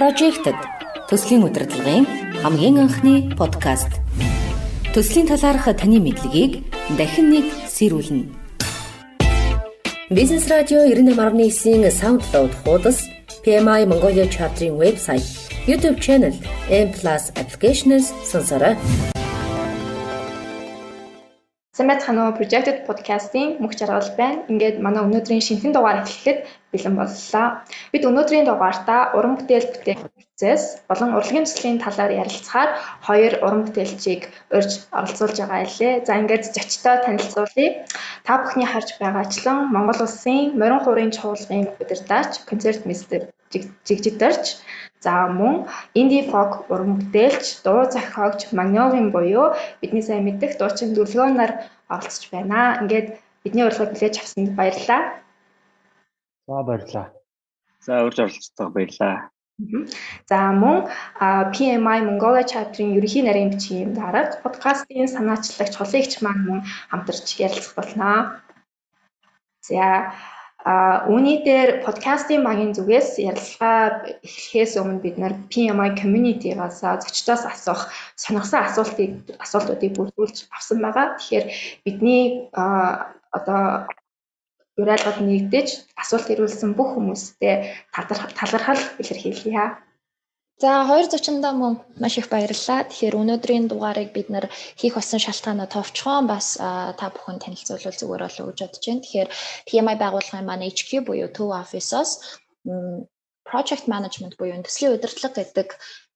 Projected төслийн удирдлагын хамгийн анхны подкаст. Төслийн талаарх таны мэдлэгийг дахин нэг сэрүүлнэ. Бизнес радио 98.9-ийн SoundCloud хуудас PMI Mongolia chapter-ийн вебсайт, YouTube channel, M+ application-с. Сайн байцгаана уу Projected podcast-ийн мөх жаргал байна. Ингээд манай өнөөдрийн шинэхэн дугаар эхлэхэд бэлэн боллоо. Бид өнөөдрийн дугаартаа уран бүтээл бүтээх процесс болон урлагийн төслийн талаар ярилцахаар хоёр уран бүтээлчийг урьж оролцуулж байгаа илээ. За ингээд зочдоо танилцуулъя. Та бүхний харж байгаачлан Монгол Улсын морин хуурын чуулгын удирдаач, концерт мистер жигжидэрч За мөн инди фок уран бүтээлч, дуу зохиогч Магнолин буюу бидний сайн мэддэг дуучин Дүлгөөнаар оролцож байна. Ингээд бидний урилгыг хүлээж авсанд баярлалаа. За баярлалаа. За урьж оролцдог баярлалаа. За мөн PMI Mongolia chapter-ын ерөнхий нарийн бичгийн дарга подкастын санаачлагч холыгч маань мөн хамтарч ярилцах болно. За А үүний дээр подкастын багийн зүгээс ярилцлага эхлэхээс өмнө бид нар PMI community-гаас зочдоос асуух сонирхсан асуултыг асуултуудыг бүрдүүлж авсан байгаа. Тэгэхээр бидний одоо уриалгад нэгдэж асуулт ирүүлсэн бүх хүмүүстээ талархал илэрхийлье. За хоёр зочиндоо мөн маш их баярлалаа. Тэгэхээр өнөөдрийн дугаарыг бид нар хийх болсон шалтгаанаа товчхон бас та бүхэн танилцуулбал зүгээр болов уу гэж бодож байна. Тэгэхээр PMI байгууллагын маань HQ буюу Төв офисоос project management буюу төслийн удирдлага гэдэг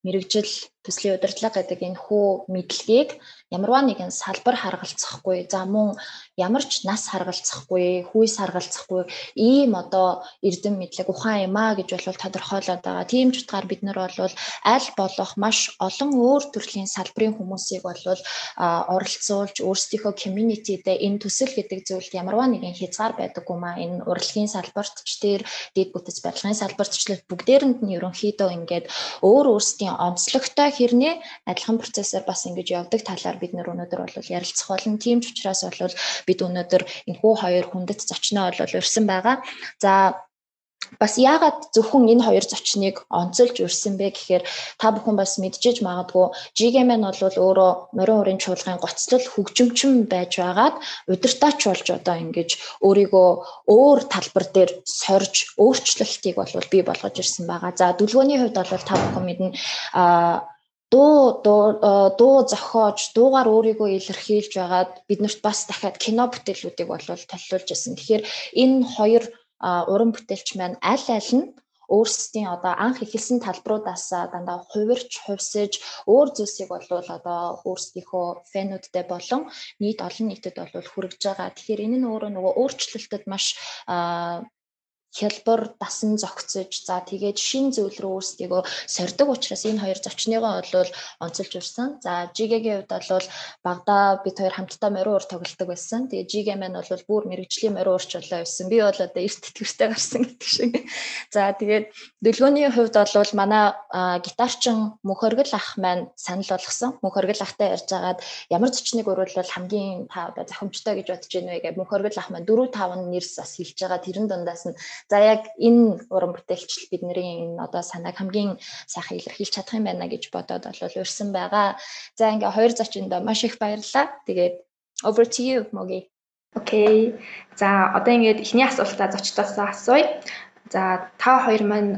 мэрэгжил төслийн удирдлага гэдэг энэ хүү мэдлэгийг ямарваа нэгэн салбар харгалцахгүй за мөн ямар ч нас харгалцахгүй хүйс харгалцахгүй ийм одоо эрдэм мэдлэг ухаан юм а гэж бол тодорхойлоод байгаа. Тийм ч утгаар бид нар бол аль болох маш олон өөр төрлийн салбарын хүмүүсийг бол оролцуулж өөрсдийнхөө community-дээ энэ төсөл гэдэг зүйлд ямарваа нэгэн хязгаар байдаггүй маа энэ урлагийн салбарт ч тэр дэд бүтэц барилгын салбарт ч бүгдээрэнд нь ерөнхийдөө ингээд өөр өөрсдийн онцлогтой хэрнээ адилхан процессор бас ингэж явдаг талаар бид нөр өнөөдөр бол ярилцах болно. Тийм ч учраас бол бид өнөөдөр энэхүү хоёр хүндэт зочноо бол урьсан байгаа. За бас яагаад зөвхөн энэ хоёр зочныг онцолж урьсан бэ гэхээр та бүхэн бас мэдчихэж магадгүй GGM нь бол өөрөө морин урын чуулган гоцлол хөгжимчин байж байгаад удирдаач болж одоо ингэж өөрийгөө өөр талбар дээр сорж өөрчлөлтийг бол бий болгож ирсэн байгаа. За дүлгөөний хувьд бол та бүхэн мэднэ а дуу дуу зохиож дуугаар өөрийгөө илэрхийлж байгаад биднэрт бас дахиад кино бүтээлүүдийг бол толиулж ирсэн. Тэгэхээр энэ хоёр уран бүтээлч маань аль аль нь өөрсдийн одоо анх эхэлсэн талбаруудаас дандаа хувирч хувьсэж өөр зүйлсийг бол одоо өөрсдийнхөө фэнүүдтэй болон нийт олон нийтэд бол хүргэж байгаа. Тэгэхээр энэ нь өөрөө нөгөө өөрчлөлтөд маш хялбар дасан зогцож за тэгээд шин зүйл рүү өөрсдийгөө сордог учраас энэ хоёр зочныгоо бол онцолж урсан. За JG-гийн хувьд бол багада бид хоёр хамтдаа морин уур тоглолдог байсан. Тэгээд JG маань бол бүр мэрэгжлийн морин уурч болоо байсан. Би бол одоо эрт тэтгэвртэй гарсан гэдэг шиг. За тэгээд дэлгөөний хувьд бол манай гитарчин Мөхөргөл ах маань санал болгосон. Мөхөргөл ахтай ярьж агаад ямар зочныг уруулвал хамгийн та одоо зохимжтой гэж бодож байна вэ гэж Мөхөргөл ах маань 4 5 нэрс бас хэлж байгаа. Тэрэн дундаас нь За яг энэ уран бүтээлчл бидний энэ одоо санааг хамгийн сайхан илэрхийлж чадах юм байна гэж бодоод бол урьсан байгаа. За ингээ хоёр зочиндоо маш их баярлалаа. Тэгээд over to you Моги. Окей. За одоо ингээд эхний асуултаа зочдоос асууя. За та хоёр маань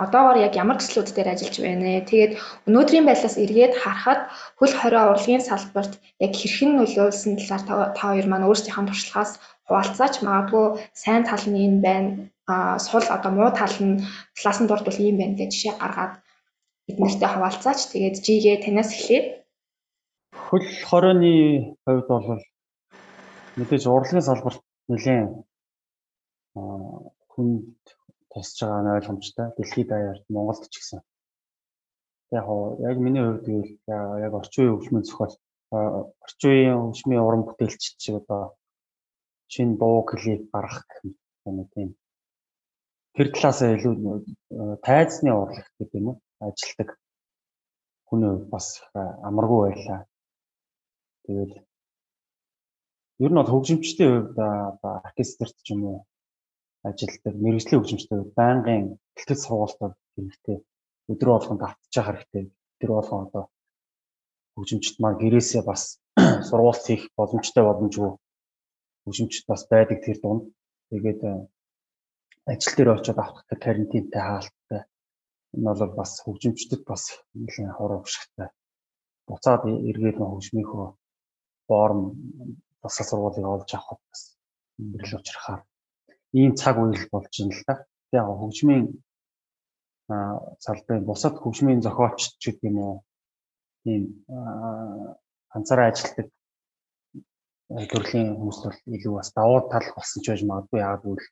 одоогоор яг ямар төслүүд дээр ажиллаж байна вэ? Тэгээд өнөөдрийн байдлаас эргээд харахад хөл хорой урлагийн салбарт яг хэрхэн нөлөөлсөн талаар та хоёр маань өөрсдийнхөө туршлагаас хуваалцаач. Магадгүй сайн тал нь энэ байна. А сул одоо муу тал нь талаас нь дурдвал ийм байна гэж жишээ гаргаад бид нартай хуваалцаач. Тэгээд жигээ танаас эхлэе. Хөл хорооны хувьд бол мэдээж урлагийн салбарт нэлээд хүнд тусч байгаа нь ойлгомжтой. Дэлхийд даяарт Монголд ч гэсэн. Яг яг миний хувьд гэвэл яг орчин үеийн хөгжмийн зохиол орчин үеийн хөгжмийн уран бүтээлч шиг одоо шинэ дуу клип гаргах гэх юм тийм. Тэр талаасаа илүү тайзны урлаг гэдэг юм уу ажилтдаг хүний бас амаргүй байлаа. Тэгэл ер нь бол хөгжимчдийн хувьд оркестрт ч юм уу ажилтдаг мэрэгжлийн хөгжимчдийн хувьд байнгын бэлтгэл сургалтад хэрэгтэй өдрөө болгонд автчих хэрэгтэй. Тэр болгон одоо хөгжимчд маань гэрээсээ бас сургууль хийх боломжтой боломжгүй хөгжимчд бас байдаг тэр дунд. Тэгээд ажил дээр очиод авах карантинтай хаалттай. Энэ бол бас хөгжимчдэд бас нэлээд хуруу бушигтай. Буцаад эргээд хөгжмийнхөө форм засал сургуулийг олж авах бас бэрэл учрахаар ийм цаг үеэр болж байна л да. Яг хөгжмийн салбарын бусад хөгжмийн зохиолч ч гэдэг юм уу ийм ганцаараа ажилладаг төрлийн хүмүүс бол илүү бас давуу тал болсон ч байж магадгүй яагаад гэвэл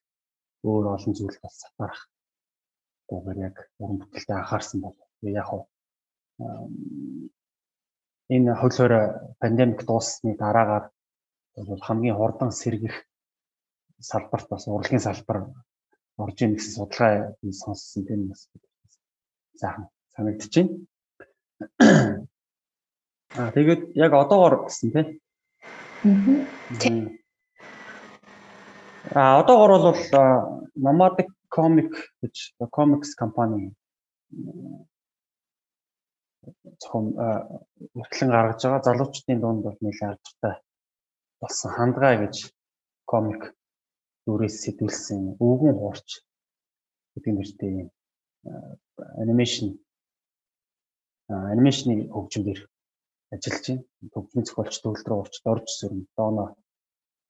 өөр олон зүйл бас сатарах гоогээр яг уран бүтээлтэй анхаарсан бол яг хав энэ хөлөөр пандемик дууссаны дараагаар бол хамгийн хурдан сэргэх салбарт бас урлагийн салбар орж ийн гэсэн судалгаа сонссон тийм бас сайхан байна. Аа тэгээд яг одоогор гэсэн тийм. Аа одоогор бол Nomadic Comic гэж comics компани зөвхөн үргэлжлэн гаргаж байгаа залуучдын дунд бол нэлээд алдартай болсон. Хандгай гэж комик дүрээс сэтгүүлсэн өвгөн хуурч гэдэг нэртэй анимашн анимашны хөгжмөөр ажиллаж байна. Хөгжмийн зохиолч төвлөрөө урч дорж сүрэн дооно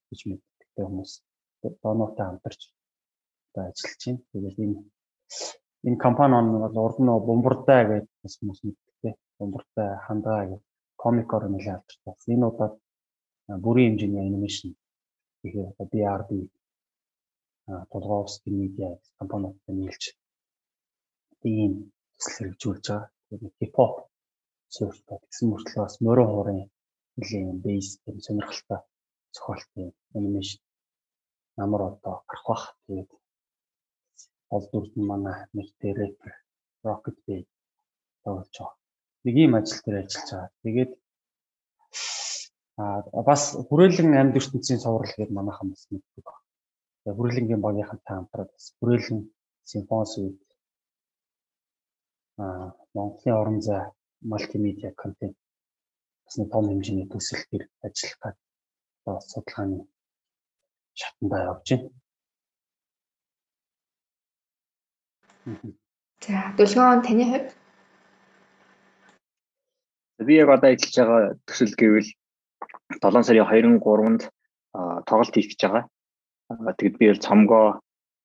гэж мэддэг хүмүүс доонотой хамтарч одоо ажиллаж байна. Тэгээд энэ энэ компани бол урд нь бомбардай гэж хүмүүс мэддэг. Бомбардай хандгаа гэх комикоор нэлээд алдартай. Энэ удаад бүрийн хэмжээний анимашн тэгэхээр одоо BRD Толгоовский медиа компаниудтай нийлж ийм төсөл хэрэгжүүлж байгаа. Тэгээд хипхоп суурьтай гэсэн мөртлөө бас морин хуурын нэлийн бейс гэм сонирхолтой зохиолтын анимашн намар одоо гарах бах. Тэгээд ол дүрт нь манай нэртэй рэпер Rocket Bay тоглож байгаа. Нэг ийм ажил дээр ажиллаж байгаа. Тэгээд а бас хүрээлэн амьд ертөнцийн цоврал гэдэг манайхан бас мэддэг байна. Тэгээд хүрээлэнгийн багийнхантай хамтраад бас хүрээлэн симфони суйт а Монголын орон зай мультимедиа контент бас нэг том хэмжээний төсөл төр ажиллах одоо судалгааны шатандаа явж байна. За, дөлгөөн таны хувьд би яг одоо ажиллаж байгаа төсөл гэвэл 7 сарын 2-3-нд тоглолт хийх гэж байгаа. Тэгэд би бол цомгоо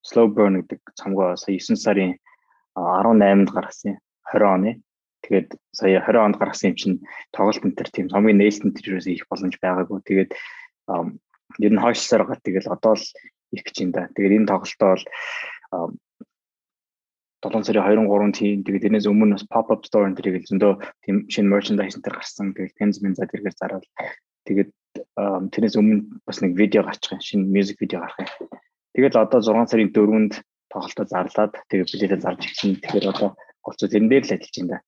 slow burn гэдэг цомгоо сая 9 сарын 18-нд гаргасан 20 оны. Тэгээд сая 20 онд гаргасан юм чинь тоглолт энэ төр тийм цомгийн нээлтэн төрөөс их боломж байгаагүй. Тэгээд ер нь хойшлсоор гат тэгэл одоо л их гэж юм да. Тэгээд энэ тоглолтоо бол 7 сарын 23-нд хийн. Тэгээд энэс өмнө бас pop up store энэ төрийг зөндөө тийм шинэ merchandise төр гарсан. Тэгээд Tens min за тэргээр зарвал тэгээд тэрнээс өмнө бас нэг видео гарчих юм. Шинэ music видео гарах юм. Тэгээд одоо 6 сарын 4-нд тоглолтоо зарлаад тэгээд билетээ зарж ирсэн. Тэгэхээр одоо голцоо тэрэн дээр л ажиллаж байна.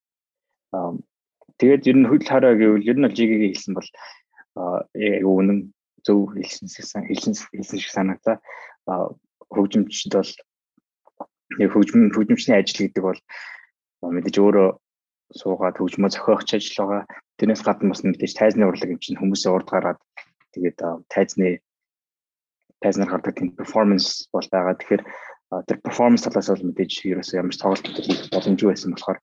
Тэгээд ер нь хөл хараа гэвэл ер нь бол жигийг хэлсэн бол яг үнэн зөв хэлсэн хэлсэн хэлсэн шиг санагдаа. Хөгжимчд бол яг хөгжим хөгжимчний ажил гэдэг бол мэдээж өөрөө суугаад хөгжмөө зохиогч ажил байгаа. Тэрнээс гадна бас мэдээж тайзны урлаг юм чинь хүмүүсийн урд гараад тэгээд тайзны тайзнаар гардаг тийм перформанс бол байгаа. Тэгэхээр тэр перформанс талаас бол мэдээж ерөөсөө ямар ч тоглолт хийх боломжгүй байсан болохоор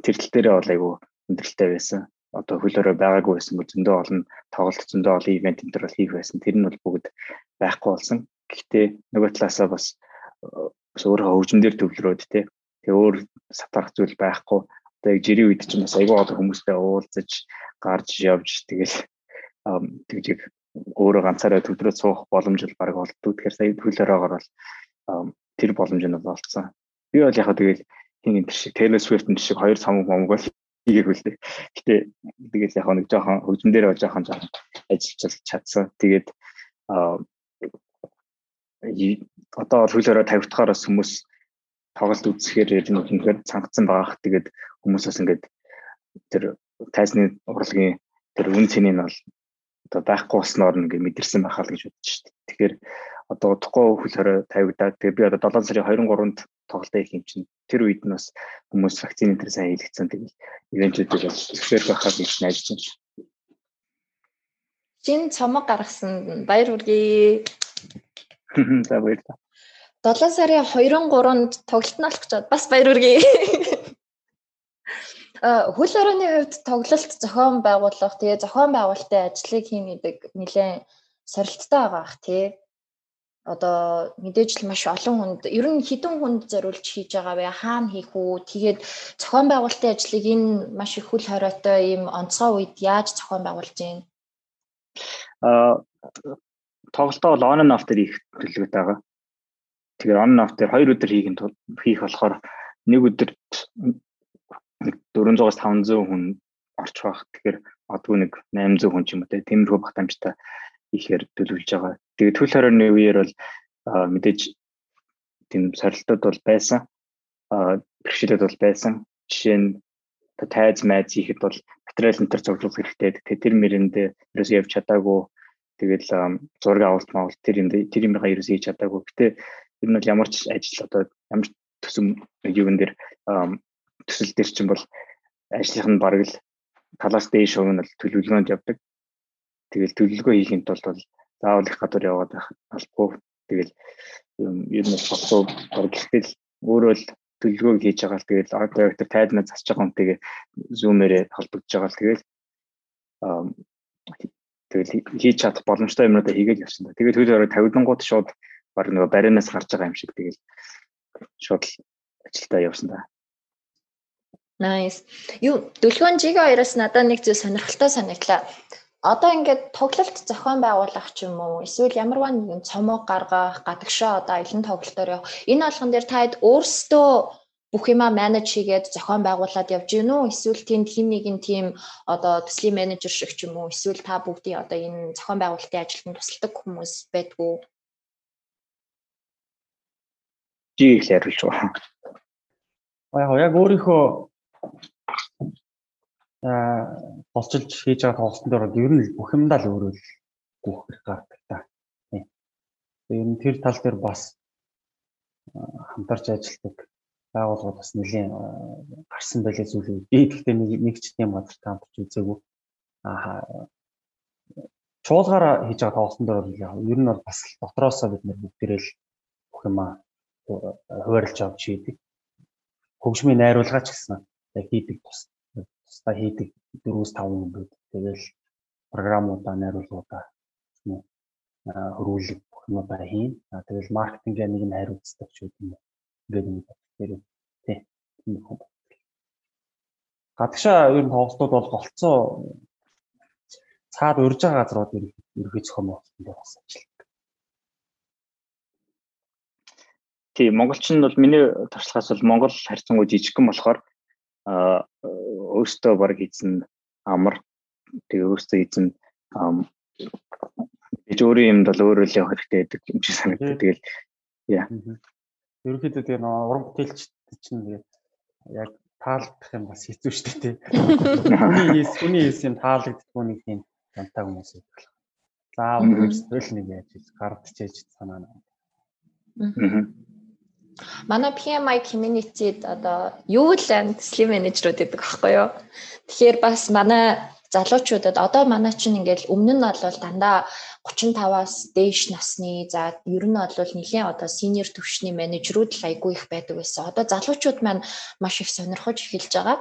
тэр тал дээрээ бол айгүй өндөрлөлтэй байсан. Одоо хөлөөрөө байгаагүй байсан бол зөндөө олон тоглолт зөндөө олон ивент энэ төр бол хийх байсан. Тэр нь бол бүгд байхгүй болсон. Гэхдээ нөгөө талаасаа бас бас өөрөө хөгжмөндөр төвлөрөөд тий. Тэгээ өөр сатарах зүйл байхгүй. Одоо яг жирийн үед чинь бас айгүй олон хүмүүстэй уулзаж гарч явж тэгэл тэгж яг өөрөө ганцаараа төвдрөө суух боломж бол баг олддог. Тэгэхээр сая хөлөөрөөгөр бол тэр боломж нь олцсон. Би бол яг тэгэл хин энэ шиг Taylor Swift энэ шиг хоёр цамг момг бол хийгээгүй л дээ. Гэтэ тэгэл яг нэг жоохон хөгжмөн дээр бол жоохон жоохон ажиллаж чадсан. Тэгээд одоо бол хөлөөрөө тавигдахаар бас хүмүүс тоглолт үзэхээр ер нь үнэхээр цангацсан байгаах. Тэгээд хүмүүсээс ингээд тэр тайзны урлагийн тэр үн цэнийг нь бол одоо байхгүй болсноор ингээд мэдэрсэн байхаа л гэж бодож шүү дээ. Тэгэхээр одоо удахгүй хөл хорой тавигдаад тэгээ би одоо 7 сарын 23-нд тоглолтоо хийх юм чинь тэр үед нь бас хүмүүс вакцины тэр сайн хийлгэсэн тэгээд ивэнтүүдийг бас зөвшөөрөх байхаар би найдаж байна. Чин цомог гаргасан баяр хүргэе. За баярлалаа. 7 сарын 2-3-нд тоглолт нь болох гэж. Бас баяр хүргэе. Э, хөл хорооны хувьд тоглолт зохион байгуулах, тэгээ зохион байгуулалтын ажлыг хийн гэдэг нэлээд сорилттой байгаа бах тий. Одоо мэдээж л маш олон хүнд ер нь хідэн хүнд зориулж хийж байгаа бай хаана хийх үү тэгээд зохион байгуулалтын ажлыг энэ маш их хөл хоройтой ийм онцгой үед яаж зохион байгуулж байна? Аа тоглолтоо бол on and off дээр хийх төлөвлөгөөтэй байгаа. Тэгэхээр on and off дээр 2 өдөр хийх хийх болохоор нэг өдөрт 400-аас 500 хүн орч байх. Тэгэхээр одгүй нэг 800 хүн ч юм уу тиймэрхүү багтаамжтай ихээр төлөвлөж байгаа. Тэгээд төл хорионы үеэр бол мэдээж тийм сорилтууд бол байсан. Бэрхшээлүүд бол байсан. Жишээ нь тайз майз хийхэд бол материал энэ төр зурглах хэрэгтэй. Тэгээд тэр мэрэндээ ерөөс явж чадаагүй. Тэгээд зураг авалт маавал тэр юм тэр юмгаа ерөөс хийж чадаагүй. Гэтэ ер нь бол ямар ч ажил одоо ямар төсөм юугэн дээр төсөл дээр чинь бол ажлынх нь бараг л талаас дээш шуг нь бол төлөвлөгөөнд явдаг. Тэгэл төлөвлөгөө хийхэд бол заавал их гадуур яваад байх албагүй. Тэгэл ер нь болохгүй ихтэл өөрөө л төлөвлөгөө хийж байгаа л тэгэл арт директор тайднаа засаж байгаа хүнтэйгээ зүүмээрээ холбогдож байгаа л тэгэл тэгэл хийж чадах боломжтой юмнуудаа хийгээл явсан да. Тэгээд хөл хорой 50 гууд шууд баг нөгөө баринаас гарч байгаа юм шиг тэгэл шууд ажилдаа явсан да. Nice. Юу дүлгөөн жигээ хоёроос надад нэг зүйл сонирхолтой санагдлаа. Одоо ингээд тоглолт зохион байгуулах ч юм уу эсвэл ямарваа нэгэн цомог гаргах, гадагшаа одоо аялын тоглолтоор явах. Энэ болгон дээр таад өөрсдөө бүх юмаа менеж хийгээд зохион байгуулад явж гин үү? Эсвэл тийм тим нэгэн тим одоо төслийн менежер шиг ч юм уу? Эсвэл та бүгдийн одоо энэ зохион байгуулалтын ажилтнанд тусалдаг хүмүүс байдгүй? Жи их яриулж байгаа. Яг яг өөрийнхөө болцолж хийж байгаа тоглолтын дээр ер нь бүх юмдаа л өөрөө л гүөх гардаг та. Ер нь тэр тал дээр бас хамтарч ажилладаг байгууллагууд бас нэлийн гарсан байлээ зүйлүүд. Би гэхдээ нэг нэг ч тийм газар хамтарч үзээгүй. Аа чуулгаараа хийж байгаа тоглолтын дээр ер нь бол бас дотроосоо бид нэр бүгдээрээ л бүх юмаа хуваарлж авч хийдэг. Хөгжмийн найруулгач гэсэн хийдэг тус тусдаа хийдэг 4-5 хүн бид тэгэл програмуудаа найруулгуудаа хөрвүүлэг бүхнүүдээ хийн. Тэгэл маркетингээ нэг нь хариуцдаг ч үгүй юм. Ингээд нэг тэр тий. Гадагшаа ер нь тоглолтууд бол голцоо цаад урьж байгаа газрууд ерөөхдөө зохион байгуулалтанд бас ажилладаг. Тий, монголч нь бол миний туршлагаас бол монгол харьцангуй жижигхэн болохоор өөртөө баг эзэн амар тэгээ өөртөө эзэн гэж өөрийн юмд бол өөрөө л явах хэрэгтэй гэдэг юм шиг санагдав. Тэгэл яа. Ерөнхийдөө тэгээ нөгөө уран бүтээлчд чинь тэгээ яг таалдах юм бас хэцүү шүү дээ. Хүний хийс хүний хийс юм таалагддгүй нэг юм янтаа хүмүүс байх. Заав өөрсдөө л нэг яаж гардчээж санаа. Аа. Манай PMI community-д одоо юу л төслийн менежерүүд гэдэг аахгүй юу. Тэгэхээр бас манай залуучуудад одоо манай чинь ингээл өмнө нь бол дандаа 35-аас дээш насны за ер нь бол нэлийн одоо синьор төвшний менежерүүд л айгүй их байдаг байсан. Одоо залуучууд маань маш их сонирхож эхэлж байгаа.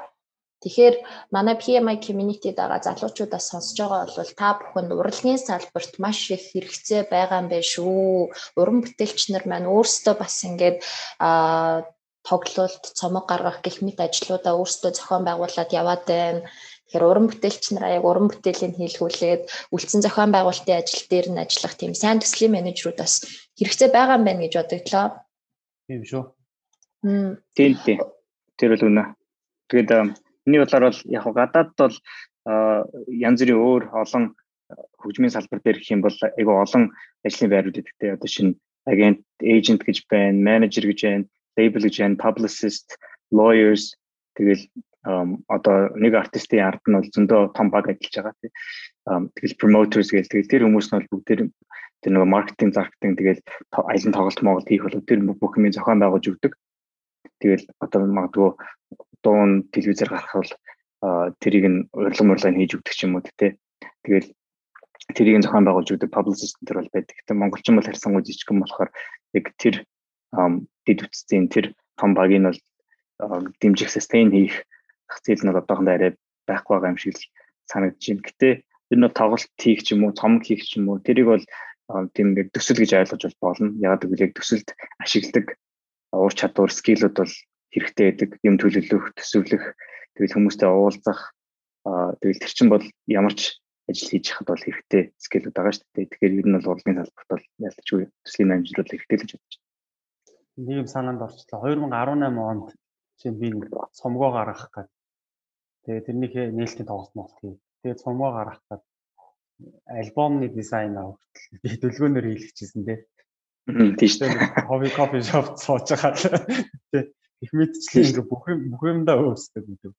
Тэгэхээр манай PMI community дагаа залуучуудаас сонсож байгаа бол та бүхэнд урлагийн салбарт маш их хэрэгцээ байгаа юм байна шүү. Уран бүтээлч нар маань өөрсдөө бас ингээд а тоглолт, цомог гаргах гэх мэт ажлуудаа өөрсдөө зохион байгуулад яваад байна. Тэгэхээр уран бүтээлч нараа яг уран бүтээлийн хийлгүүлээд үлдсэн зохион байгуулалтын ажил дээр нь ажиллах тийм сайн төслийн менежерүүд бас хэрэгцээ байгаа юм байна гэж бодогдлоо. Тийм шүү. Тийм тийм. Тэр бол үнэ. Тэгээд Миний бодлоор бол яг гадаад бол янз бүрийн өөр олон хөгжмийн салбар дээр гэх юм бол айгүй олон ажлын байрууд өгдөгтэй. Одоо шинэ агент, agent гэж байна, manager гэж байна, label гэж байна, publicist, lawyers тэгэл одоо нэг артистын ард нь бол зөндөө том баг ажиллаж байгаа тийм. Тэгэл promoters гэл тэгэл тэр хүмүүс нь бол бүгд тэр нөгөө маркетинг зарктинг тэгэл аялын тоглолт Монгол хийх бол тэр бүх юмыг зохион байгуулж өгдөг. Тэгэл одоо магадгүй дуун телевизээр гарах бол тэрийг нь урилга мурлаг хийж өгдөг ч юм уу тий. Тэгэл тэрийг нь зохион байгуулж өгдөг publicist төр бол байдаг. Гэтэ монголчин бол харьцангуй жижигхэн болохоор яг тэр дид үтцийн тэр том баг нь бол дэмжих sustain хийх зах зээл нь одоохондоо арай байхгүй байгаа юм шиг л санагдаж байна. Гэтэ ер нь тоглолт хийх ч юм уу, цомог хийх ч юм уу тэрийг бол тийм нэг төсөл гэж ойлгож болно. Яг гэвэл яг төсөлд ашигладаг ур чадвар, скиллүүд бол хэрэгтэй байдаг. Юм төлөвлөх, төсөвлөх, тэгэл хүмүүстэй уулзах тэгэл тэр чин бол ямар ч ажил хийж хахад бол хэрэгтэй скиллүүд байгаа шүү дээ. Тэгэхээр ер нь бол урлагийн салбарт бол ялцгүй төслийн амжилт хэрэгтэй л гэж бодож байна. Нэг юм санаанд орчлоо. 2018 онд чинь би цомгоо гаргах гэж. Тэгээ тэрнийхээ нээлтийн тоглолт моголт хий. Тэгээ цомгоо гаргах гэж альбомны дизайн авахтал би дэлгөөнөр хийлгэжсэн тий. Тийм шүү дээ. Хобби кофе шоп сууж байгаа. Тий. Их мэдчлээ ингээ бүх юм бүх юмдаа өөрсдөө гэдэг.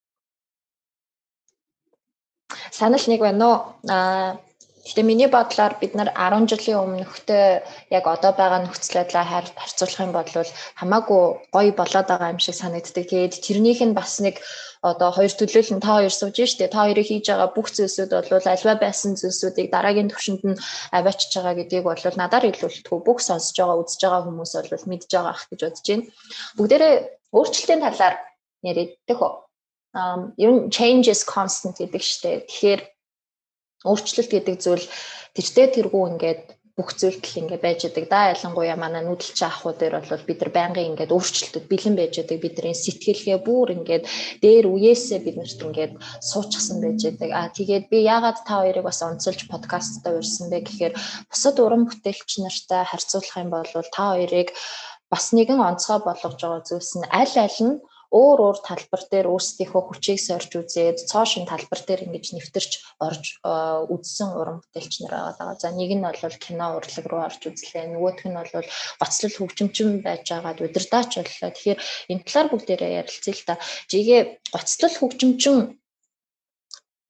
Санал нэг байна уу? Аа Гэхдээ миний бодлоор бид нар 10 жилийн өмнөхтэй яг одоо байгаа нөхцөл байдлаа харьцуулах юм бол хамаагүй гоё болоод байгаа юм шиг санагддаг. Тэгээд тэрнийх нь бас нэг одоо хоёр төлөөлөл нь та хоёр сууж штэ. Та хоёрыг хийж байгаа бүх зүйлсүүд бол альва байсан зүйлсүүдийг дараагийн төвшөнд нь аваачиж байгаа гэдгийг бол надаар илүүлдэг. Бүх сонсож байгаа, үзэж байгаа хүмүүс бол мэдж байгаа ах гэж бодож байна. Бүгдээрээ өөрчлөлтийн талаар яриаддаг хөө. Um, ер нь change is constant гэдэг штэ. Тэгэхээр өөрчлөлт гэдэг зүйл тэртээ тэргүй ингээд бүх зүйлтэл ингээ байж байгаа. Да ялангуяа манай нүүдэлч ахуй дээр бол бид нар байнгын ингээд өөрчлөлтөд бэлэн байж байгаа. Бидний сэтгэлгээ бүр ингээд дээр үеэсээ бид нарт ингээд суучихсан байж байгаа. А тэгээд би яагаад та хоёрыг бас онцолж подкасттай урьсан бэ гэхээр бусад уран бүтээлч нартай харьцуулах юм бол та хоёрыг бас нэгэн онцгой болгож байгаа зүйлс нь аль аль нь өөр өөр талбар дээр өөрсдийнхөө хүчийг сорж үзээд цоо шин талбар дээр ингэж нэвтэрч орж үзсэн уран бүтээлч нар байгаа. За нэг нь бол кино урлаг руу орж үзлээ. Нөгөөх нь бол гоцлол хөгжимчин байж байгаад удирдаач боллоо. Тэгэхээр энэ талаар бүгдээрээ ярилцъя л та. Жигээ гоцлол хөгжимчин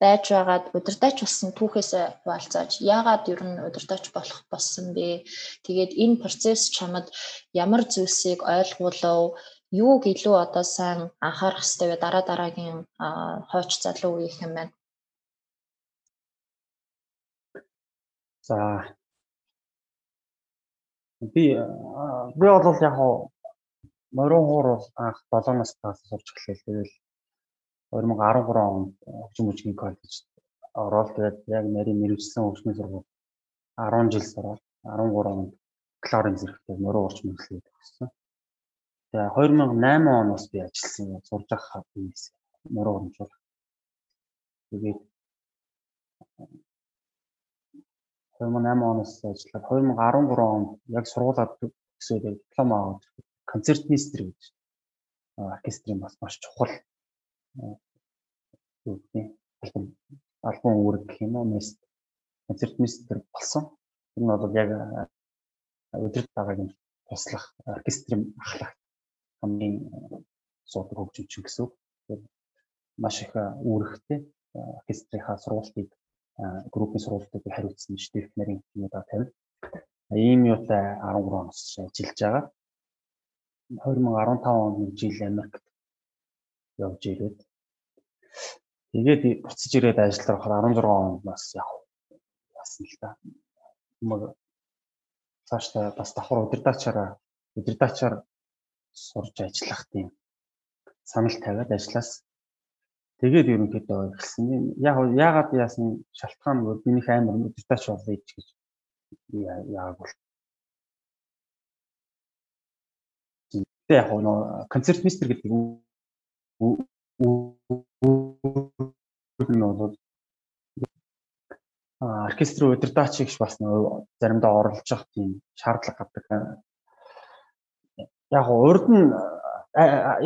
байж байгаад удирдаач болсон түүхээс хуваалцааж яагаад ер нь удирдаач болох болсон бэ? Тэгээд энэ процесс чамд ямар зүйлсийг ойлгуулав? юуг илүү одоо сайн анхаарах хэрэгтэй вэ дараа дараагийн хойч залуу үеийнх юм байна. За би би бол яг морин хуур бол анх 7 настайгаас сурч эхлэв. Тэгэл 2013 онд хөгжим мужгийн коллежид ороод тэгээд яг нарийн мэрэгжлийн хөгжмийн сургууль 10 жил сураад 13 онд бакалаврын зэрэгтэй морин уурч мэрэгчлээ төгссөн. Тэгээ 2008 оноос би ажилласан сурж байгаа юмс мөрөө урамжуул. Тэгээд 2008 оноос ажиллаад 2013 онд яг сургуулаад төсөөд диплом аваад концертмейстер гэж оркестрийн бас маш чухал юу гэх юм альбом үүрэг гэх юм уу мэст концертмейстер болсон. Энэ нь бол яг өдөрт байгааг нь туслах оркестрийн ахлах хамгийн суудаг хөгжимч гэсэн үг. Тэгэхээр маш их үүрэгтэй оркестрийнхаа сургалтыг группийн сургалтыг хариуцсан штеп нарын юмудаа тавина. Ийм юутай 13 оноос ажиллаж байгаа. 2015 оны жил Америкт явж ирээд тэгээд буцаж ирээд ажилд ороход 16 онд бас яг яасан л да. Мөр цаашдаа бас давхар удирдаачаараа удирдаачаар сурж ажиллах тийм санал тавиад ажиллаас тэгээд ерөнхийдөө эхэлсэн. Яг яагаад яасан шалтгаан бол минийх амар өдөртөөч болъё гэж яагаад бол Тэ яг нөө концерт мистер гэдэг нь бол оркестр удирдаач гэж бас заримдаа оролцож явах тийм шаардлага гардаг яг урд нь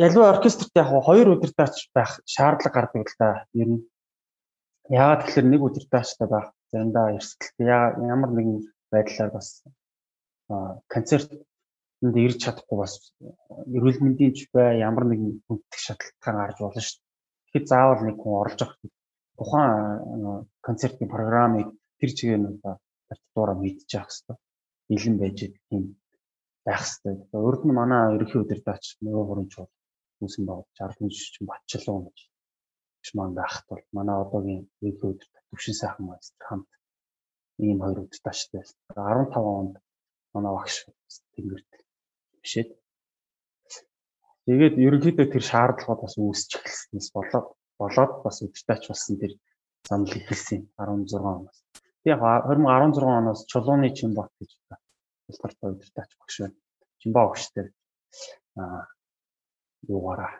ялваа оркестрт яг хоёр удирдаач байх шаардлага гардаг л да. Ер нь яагаад тэгэхээр нэг удирдаачтай байх заримдаа эрсдэлтэй ямар нэгэн байдлаар бас концерт энд ирж чадахгүй бас эрүүл мэндийн ч бай ямар нэгэн хүндэх шалтгаан гарч болно шүү дээ. Тэгэхээр заавал нэг хүн оролж авах тухайн концертын программыг тэр чигээр нь партитураа мэдчих хэвээр. бэлэн байж тийм байх хэрэгтэй. Урд нь манай ерөнхий удирдаач нөгөө гурван чууд үүсэн байгуулж ардын жишчин Батчлуу гэж гэж маань байхад бол манай одоогийн ерөнхий удирдаач Төвшин сайхан майстер хамт ийм хоёр удирдаачтай байсан. 15 онд манай багш тэнгэрт бишээд Тэгээд ерөнхийдөө тэр шаардлагууд бас үүсч эхэлснээс болоод болоод бас удирдаач болсон тэр замл эхэлсэн 16 оноос. Тэгээд 2016 оноос Чулууны Чимбот гэж улстай удирдаач багш байна. Чимбо багштай аа юугаараа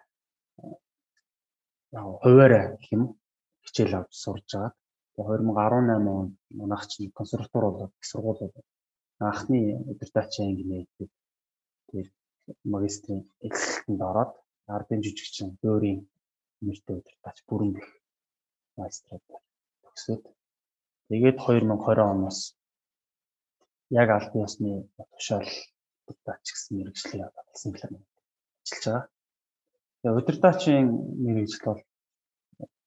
яг хуваараа гэх юм хичээл авч сурж байгаа. 2018 онд манайх чинь консерватор болоод их сургууль болоод анхны удирдаачийн анги нээдэг. Тэр магистрийн эхлэлтэнд ороод ардын жижигчин дөөрийн нэртэй удирдаач бүрэн гэх магистрат төгсөөд тэгээд 2020 оноос яг албан ёсны тушаал удирдаач гэсэн мэрэгчлээ баталсан юм ажиллаж байгаа. Тэгээд удирдаачийн мэрэгжил бол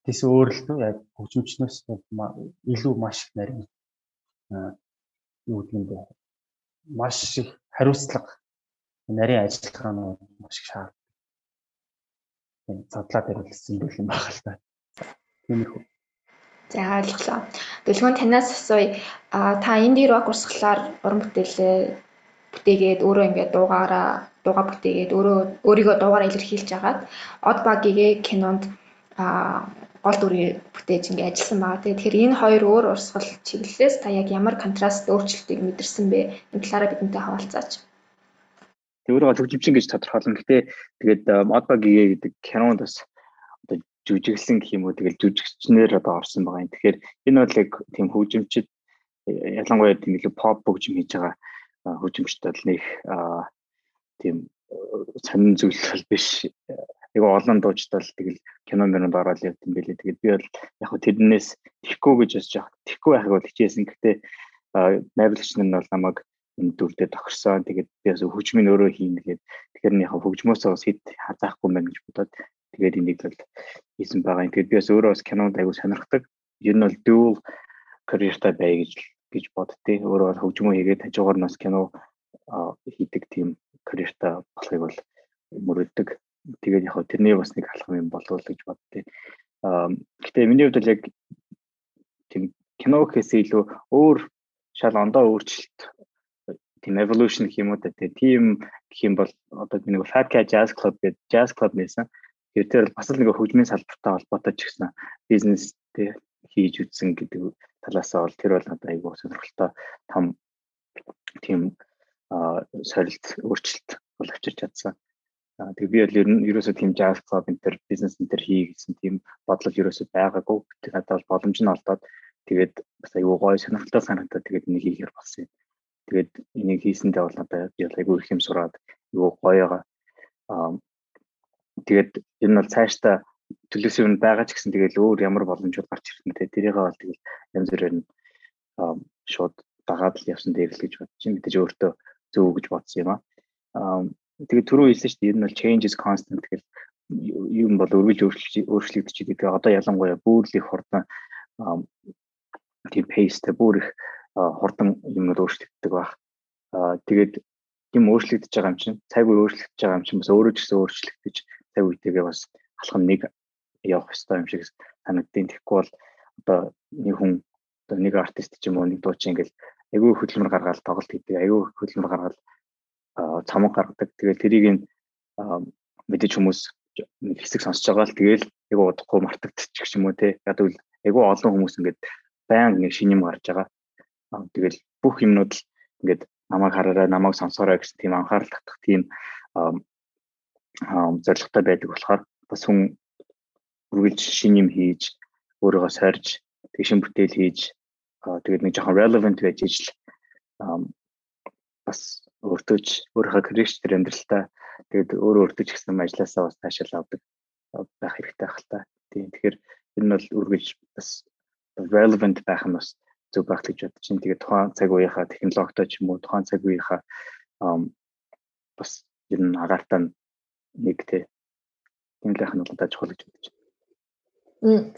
тэс өөр л дөө яг хөгжимчнөөс илүү маш их нарийн юу гэдэг бэ маш их хариуцлага нарийн ажиллагаанууд маш их шаарддаг. Тийм задлаад ярилцсан байх юм байна л та. Тиймэрхүү. За ойлголоо. Дэлгүүн танаас асууя. А та инди рок урсгалаар уран бүтээлээ бүтээгээд өөрөө ингээд дуугаараа дууга бүтээгээд өөрөө өөрийгөө дуугаараа илэрхийлж агаад од багигээ кинонд а гол дүрийг бүтээж ингээд ажилласан байгаа. Тэгэхээр энэ хоёр өөр урсгал чиглэлээс та яг ямар контраст өөрчлөлтийг мэдэрсэн бэ? Энэ талаараа бидэнтэй хаваалцаач. Тэг өөрөө хөгжимчин гэж тодорхойлно. Гэтэ тэгээд мод багигээ гэдэг кинонд бас одоо жүжиглсэн гэх юм уу тэгэл жүжигчнэр одоо орсон байгаа юм. Тэгэхээр энэ бол яг тийм хөгжимчд ялангуяа тийм илүү pop хөгжим хийж байгаа хөгжимчд бол нэг тийм сонин зүйл бол биш. Яг олон дуучдал тэгэл кино мөрөнд ороод явд юм билээ. Тэгээд би бол яг тэрнээс тэхгүй гэж бас яах тэхгүй байхыг бол хичээсэн. Гэтэ найруулагч нар нь бол намайг дүрдээ тохирсон. Тэгээд би бас хөгжмийн өөрөө хийнэ гээд тэгэхээр нэг хөгжмөөсөө бас хэд хазаахгүй юм байна гэж бодоод тэгээд энийг л хийсэн байгаа юм. Тэгээд би бас өөрөө бас кинонд аягүй сонирхдаг. Ер нь бол dual career-тай бай гэж гэж боддتي. Өөрөө бол хөгжмөө хийгээд хажуугаар нь бас кино хийдэг тийм career-тай болохыг бол мөрөддөг. Тэгээд яг тэрний бас нэг алхам юм болов уу гэж боддتي. Аа гэтээ миний хувьд л яг тийм кино гэхээсээ илүү өөр шал ондоо өөрчлөлт тийм evolution гэх юм уу та тийм гэх юм бол одоо нэг Fat Cat Jazz Club гэдэг jazz club нээсэн. Тэр бас л нэг хөгжмийн салбартай холбоотой ч гэсэн бизнес тэ хийж үтсэн гэдэг талаасаа бол тэр бол одоо айгүй сонирхолтой том тийм сорилт өөрчлөлт бол авчирч чадсан. Тэгээ би бол ер нь ерөөсөө тийм jazz club энэ төр бизнес энэ төр хий гэсэн тийм бодлол ерөөсөө байгаагүй. Тэгээд надад бол боломж нь олдоод тэгээд бас айгүй гоё сонирхолтой санагдаад тэгээд энийг хийхээр болсон юм. Тэгээд энийг хийсэндээ бол надад би айгүй их юм сураад юу гоёга аа тэгээд энэ бол цаашдаа төлөөсөө нь байгаа ч гэсэн тэгэл өөр ямар боломжууд гарч ирэх нь те тэрийгээ бол тэгэл янз бүрээр нь шууд дагаад л явсан дээр л гэж бодож байна. Мэдээж өөртөө зөв гэж бодсон юм аа. Тэгээд түрүү хэлсэн шүү дээ. Энэ бол change is constant гэл юм бол өргөж өөрчлөгдөж идэг. Одоо ялангуяа бүр л их хурдан тийм pace-тэй бүр их хурдан юмнууд өөрчлөгддөг баг. Тэгээд юм өөрчлөгдөж байгаа юм чинь цаг үе өөрчлөгдөж байгаа юм чинь бас өөрөө ч гэсэн өөрчлөгдөж цаг үетэйгээ бас алхам нэг явах ёстой юм шиг санагдیں۔ Тэгэхгүй бол одоо нэг хүн одоо нэг артист ч юм уу нэг дуучин ингээл айгүй хөдөлмөр гаргаад тоглолт хийдэг, айгүй хөдөлмөр гаргаад цамаг гаргадаг. Тэгээд тэрийг нь мэдээж хүмүүс нэг хэсэг сонсож байгаа л тэгэл айгүй удахгүй мартагдчих юм уу те. Яг л айгүй олон хүмүүс ингээд баян нэг шинэ юм гарч байгаа. Тэгэл бүх юмнууд л ингээд намайг хараарай, намайг сонсоорой гэсэн тийм анхаарал татах тийм зорилготой байдаг болохоор бас хүн үргэлж шин юм хийж өөрийгөө сорж тэг шин бүтээл хийж тэгээд нэг жоохон relevant байж ижил бас өөртөөч өөрийнхөө карьерчдэр амьдралтаа тэгээд өөрөө өөртөө ч гэсэн ажилласаа бас таашаал авдаг байх хэрэгтэй байх л та. Тийм тэгэхээр энэ нь бол үргэлж бас relevant байх нь бас зөв байх гэж бодож байна. Тэгээд тухайн цаг үеийнхаа технологитой ч юм уу тухайн цаг үеийнхаа бас ер нь агаартай нэг тий тэмлэх нь удаа чухал гэж бодож байна.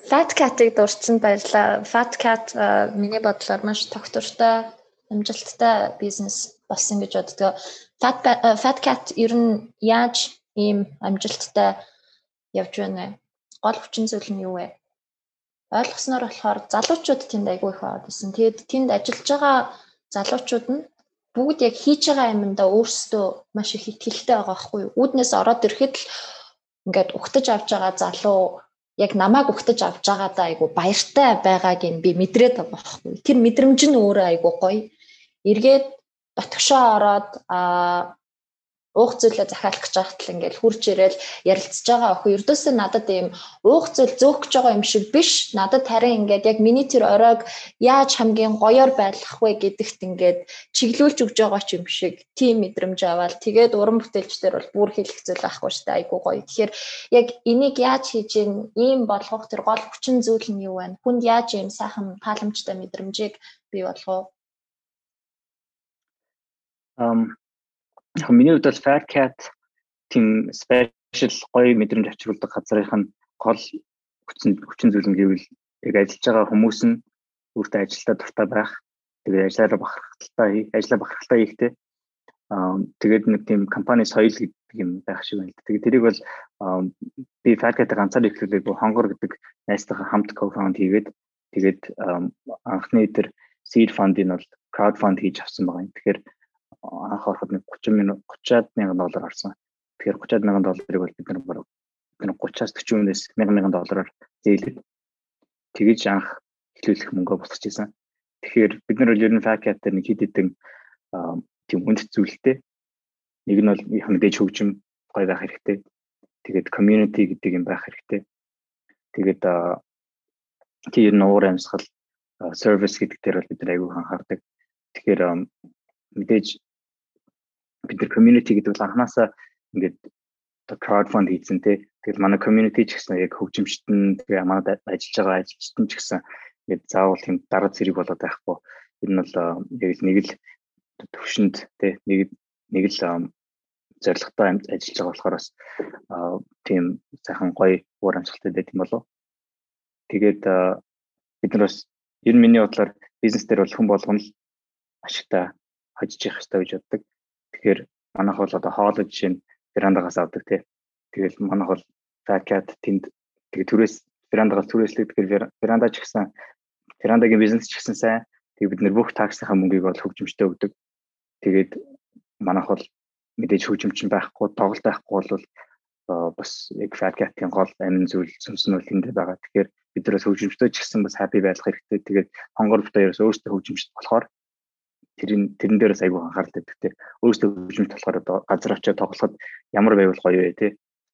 Fat Cat-ыг дурдсан баярлаа. Fat Cat миний бодлоор маш тогтвортой, амжилттай бизнес болсон гэж боддгоо. Fat Fat Cat ер нь яаж ийм амжилттай явж байна вэ? Гол хүчин зүйл нь юу вэ? Ойлгосноор болохоор залуучууд тэнд айгүй их аваад байсан. Тэгээд тэнд ажиллаж байгаа залуучууд нь бүгд яг хийж байгаа юмдаа өөрсдөө маш их ихтгэлтэй байгаа байхгүй юу? Үүднээс ороод ирэхэд л ингээд угтаж авч байгаа залуу яг намайг угтаж авч байгаадаа айгу баяртай байгааг нь би мэдрээд байгаа байхгүй. Тэр мэдрэмж нь өөрөө айгу гоё. Эргээд дотгошоо ороод аа уух зүйлээ захиалах гэж байхад л ингээл хурж ирээл ярилцж байгаа. Охин ердөөсөө надад ийм уух зүйл зөөх гэж байгаа юм шиг биш. Надад харин ингээд яг миний тэр оройг яаж хамгийн гоёор байлгах вэ гэдэгт ингээд чиглүүлж өгж байгаа ч юм шиг тийм мэдрэмж аваад тэгээд уран бүтээлчдэр бол бүр хэлэх зүйл байхгүй дээ. Айгуу гоё. Тэгэхээр яг энийг яаж хийж ийм болгох тэр гол хүчин зүйл нь юу вэ? Хүнд яаж ийм сайхан тааламжтай мэдрэмжийг бий болгох Um яг миний хувьд бол Fat Cat тийм special гоё мэдрэмж авчруулдаг газрынх нь гол хүчин хүчин зүйл нь гэвэл яг ажиллаж байгаа хүмүүс нь өөртөө ажилдаа дуртай байх. Тэгээд ажиллаараа бахархалтай ажиллаа бахархалтай хийхтэй. Аа тэгээд нэг тийм компани соёл гэдэг юм байх шиг байна. Тэгээд тэрийг бол би Fat Cat ганцаар ихлүүлээгүй хонгор гэдэг найзтайгаа хамт co-found хийгээд тэгээд анхны тэр seed fund-ийг бол crowd fund хийж авсан байгаа юм. Тэгэхээр анх ороход нэг 30 минут 30-аад мянган доллар орсон. Тэгэхээр 30-аад мянган долларыг бол бид нар нар 30-аас 40 үнээс 1000 мянган доллараар зээлээд тэгэж анх эхлүүлэх мөнгөө босгож исэн. Тэгэхээр бид нар бол ер нь факет дээр нэг хэд хэдэн тийм үнд зүйлтэй. Нэг нь бол мэдээж хөгжим гоё байх хэрэгтэй. Тэгээд community гэдэг юм байх хэрэгтэй. Тэгээд тийм ер нь уур амьсгал service гэдэг дээр бол бид нар аягүй анхаардаг. Тэгэхээр мэдээж бид нар community гэдэг бол анханасаа ингээд crowdfund хийсэн тий. Тэгэл манай community ч гэсэн яг хөгжимчтэн тэгээ манад ажиллаж байгаа ажилчтан ч гэсэн ингээд заавал тийм дараа зэрэг болоод байхгүй. Энэ нь бол яг нэг л төвшөнд тий нэг нэг л зорилготой ажиллаж байгаа болохоор бас тийм сайхан гоё уур амьсгалтай байт юм болов. Тэгээд бид нар бас ер нь миний бодлоор бизнес дээр бол хүн болгоно л ашигтай хожиж явах хэрэгтэй гэж боддог. Тэгэхээр манайх бол одоо хоолой жишээ нь верандагаас авдаг тий. Тэгэл манайх бол факат тэнд тэгээ түрээс верандагаас түрээслэг тэгэхээр веранда ч гэсэн верандагийн бизнес ч гэсэн сайн. Тэгээ бид нэр бүх таксийнхаа мөнгийг бол хөгжимчтэй өгдөг. Тэгээд манайх бол мэдээж хөгжимчин байхгүй, тоглолт байхгүй бол бас яг факатын гол амин зүйл бол тэнд байгаа. Тэгэхээр биднээс хөгжимчтэй ч гэсэн бас happy байх хэрэгтэй. Тэгээд хонгор битээ ерөөс өөртөө хөгжимчт болохоор тэрийн тэрэн дээрээс айгүй анхаарал тавьдаг те. Өөрөөсөө хөгжимт болохоор одоо газар очиод тоглоход ямар байвал гоё вэ те.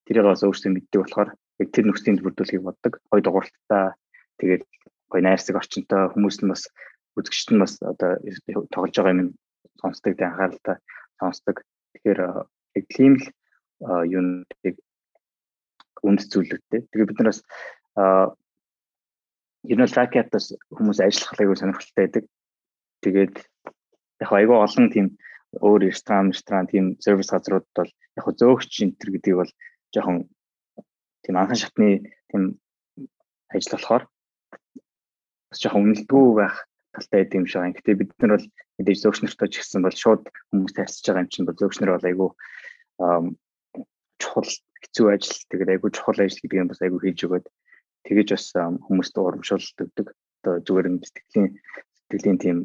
Тэрийг бас өөрөөсөө мэддэг болохоор яг тэр нөхцөлийн бүрдүүлэхийг боддог. Гоё дугуйлттай тэгээд гоё найрсаг орчинтой хүмүүс нь бас үзэгчд нь бас одоо тоглож байгаа юм сонсдог тэ анхааралтай сонсдог. Тэгэхээр яг тийм л юу нэг үнд зүйлүүдтэй тэгээд бид нар бас ер нь факетас хүмүүс ажиллах айгүй сонирхолтой байдаг. Тэгээд яг айгүй олон тийм өөр ресторан, ресторан тийм сервис газрууд бол яг зөөгч энтер гэдгийг бол жоохон тийм анхан шатны тийм ажил болохоор бас жоохон үнэлдэггүй байх талтай байд юм шиг байна. Гэтэ бид нар бол мэдээж зөөгч нартай ч гэсэн бол шууд хүмүүс тарьсаж байгаа юм чинь бол зөөгч нар бол айгүй чухал хэцүү ажил тэгээд айгүй чухал ажил гэдэг юм бас айгүй хийж өгöd тэгэж бас хүмүүст урамшуулт өгдөг. Одоо зүгээр нь сэтгэлийн сэтгэлийн тийм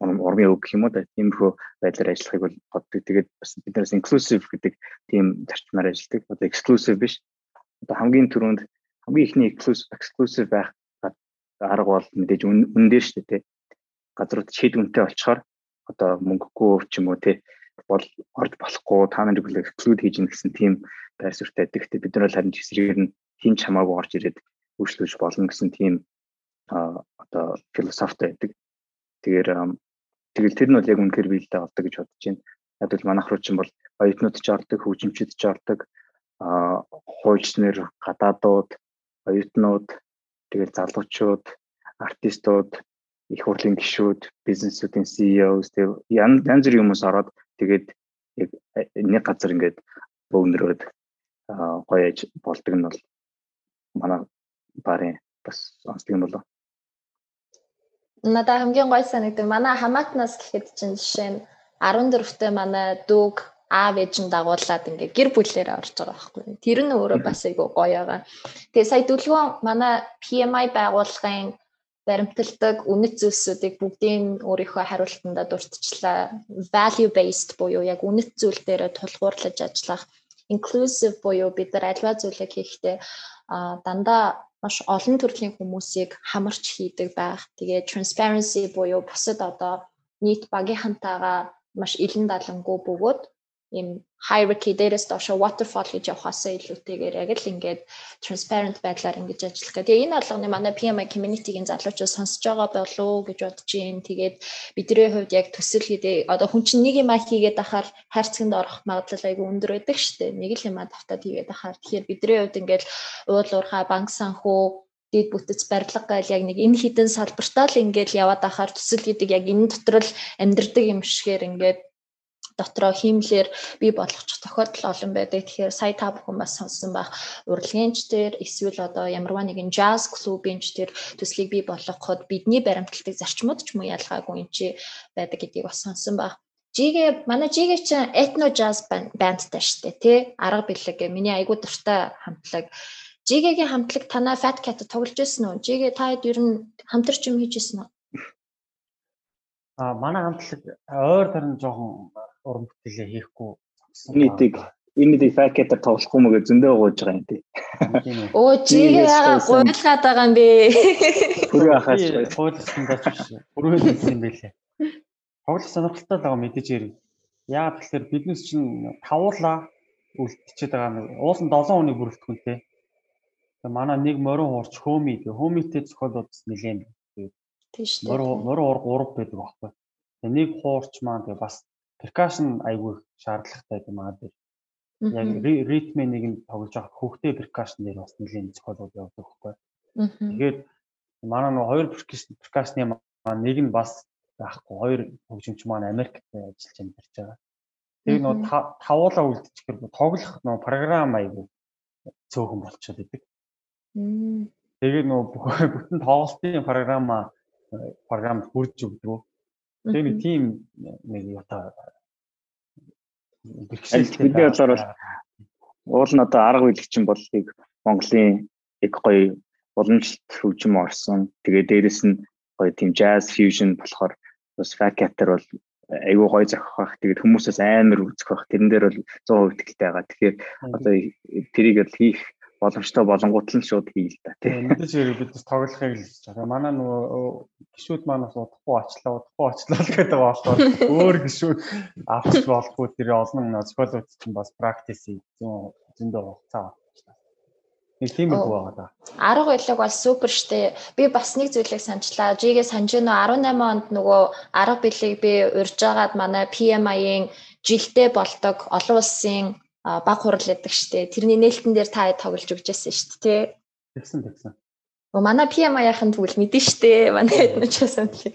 урмын үг гэх юм уу тиймэрхүү байдлаар ажиллахыг бол боддог. Тэгээд бас биднээс inclusive гэдэг тийм зарчмаар ажилладаг. Одоо exclusive биш. Одоо хамгийн түрүүнд хамгийн ихний exclusive байх арга бол мэдээж үнэн дээр шүү дээ. Газрууд шийд үнэтэй олцохоор одоо мөнгөгүй ч юм уу те бол орж болохгүй та нарыг л exclude хийж ин гэсэн тийм байр суурьтай. Тэгэхдээ бид нар харин жисрээр нь хин чамаагүй орж ирээд үйлчлүүлж болно гэсэн тийм одоо философитой байдаг. Тэгэхээр Тэгэл тэр нь бол яг үнэхээр биелдэ болдог гэж бодож байна. Яг л манайх руу чинь бол оюутнууд ч ордог, хөгжимчид ч ордог, аа хуульчнэр, гадаадууд, оюутнууд, тэгэл залуучууд, артистууд, их хурлын гишүүд, бизнесүүдийн CEO-с тэг янз бүрийн хүмүүс ороод тэгээд яг нэг газар ингээд бөөнрөөд гоё аж болдог нь бол манай барын бас онцлог юм болоо надад хамгийн гой санагдав. Манай хамаатнаас гэхэд чинь жишээ нь 14-т манай дүүг аав ээж нь дагуулад ингээ гэр бүлээр орж байгаа байхгүй. Тэр нь өөрөө бас айгүй гоё байгаа. Тэгээ сая дүлгөө манай PMI байгууллагын баримталдаг үнэт зүйлсүүдийг бүгдийг өөрийнхөө хариултандаа дурдчихлаа. Value based буюу яг үнэт зүйл дээр тулгуурлаж ажиллах, inclusive буюу бид нар альва зүйлийг хийхдээ дандаа маш олон төрлийн хүмүүсийг хамарч хийдэг байх. Тэгээ transparency буюу бусад одоо нийт багийнхантайгаа маш илэн далангуу бөгөөд ийм hierarchy дээрээс доошо waterfall гэж явахаасаа илүүтэйгээр яг л ингээд transparent байдлаар ингэж ажиллах гэх. Тэгээ энэ болгоны манай PMI community-гийн залуучууд сонсож байгаа болов уу гэж бодож юм. Тэгээд бидний хувьд яг төсөл хийдэ одоо хүн чинь нэг юм хийгээд ахаар хайрцагт орох магадлал айгүй өндөр байдаг шүү дээ. Нэг л юм давтаад хийгээд ахаар. Тэгэхээр бидний хувьд ингээд уул уурхай банк санхүү дээд бүтэц барилга гайл яг нэг энэ хідэн салбартаа л ингээд яваад ахаар төсөл гэдэг яг энэ дотор л амьдрдаг юм шигээр ингээд дотроо хиймлэр бий болгочих тохиолдол олон байдаг. Тэгэхээр сая та бүхэн бас сонссон байх урлагийнч дээр эсвэл одоо ямарваа нэгэн jazz клубийнч дээр төслийг бий болгоход бидний баримталтыг зарчмууд ч муу ялгаагүй юм чи байдаг гэдгийг бас сонсон байх. Жигээ манай жигээ чинь этно jazz бандтай штэ тий арга бэлэг миний айгуу дуртай хамтлаг Жигэгийн хамтлаг танаа Fat Cat тоглож байсан уу? Жигэ та хэд ер нь хамтарч юм хийж байсан уу? А манай хамтлаг ойр тарин жоохон уран бүтээлээ хийхгүй нийтийг энэ нийтийг факетер тоглохгүй мө гэж зөндөө гоож байгаа юм тий. Оо жигээ яага гуйлгаад байгаа юм бэ? Хүрээ ахаач гуйлсан даач биш. Хүрээ хэлсэн юм байлээ. Тоглох сонирхолтой байгаа мэдээж ярив. Яагаад тэгэхээр биднес чинь тавуулаа үлдчихэд байгаа нэг уулын 7 хүнийг бүрэлдэхүүнтэй. Тэгээ манай нэг морин хуурч хөөми. Хөөмитэй зохиолууд бас нэлээд. Тийм шүү. Морин морин хуург 3 байдаг байхгүй. Тэгээ нэг хуурч маань тэгээ бас перкашн айгүй шаардлагатай юм аа дээр. Яг ритмээ нэг нь тоглож байгаа хөвгтэй перкашн дээр бас нэлийн зохиолууд явдаг байхгүй. Тэгээд манай нэг хоёр перкашны маань нэг нь бас байхгүй хоёр хөгжимч маань Америкт ажиллаж амьдарч байгаа. Тэгээд нөө тавуулаа үлдчихэр тоглох нөө програм айгүй цөөхөн болчиход идэг. Тэгээд нөө бүтэн тоглолтын програма програмд хүрж өгдөг. Тэгээд нэг тийм нэг бэрхшээлтэй бидний бодлоор бол уул нь одоо арга үйлчлэгчин боллыг Монголын яг гоё уламжлалт хөгжим орсон. Тэгээ дээрэс нь гоё тийм jazz fusion болохоор бас fat capter бол айгүй гоё зохих байх. Тэгээд хүмүүсээс амар үзэх байх. Тэрэн дээр бол 100% итгэлтэй байгаа. Тэгэхээр одоо тэрийг л хийх боломжтой болонгууд л шууд хий л да тийм. Мэдээж хэрэг бид бас тоглохыг л хийж байгаа. Манай нөгөө гişүүд маань бас удахгүй очлоо, удахгүй очлоо гэдэг болохоор өөр гişүүд авч болохгүй тэр олон нозголууд чинь бас практис зүүн зөндөө хугацаа Нэг тийм их байгаа да. Арга байлаг бол супер штэ. Би бас нэг зүйлийг санчлаа. Жигээ санаж нөө 18 онд нөгөө арга билег би урьж агаад манай PMI-ийн жилдээ болдог олон улсын баг хурал гэдэг штэ. Тэрний нээлтэн дээр та тоглож өгчээсэн штэ тий. Тэгсэн тэгсэн. Оо манай PMI-ийн тэгвэл мэдэн штэ. Манай хэднээс амтлаа.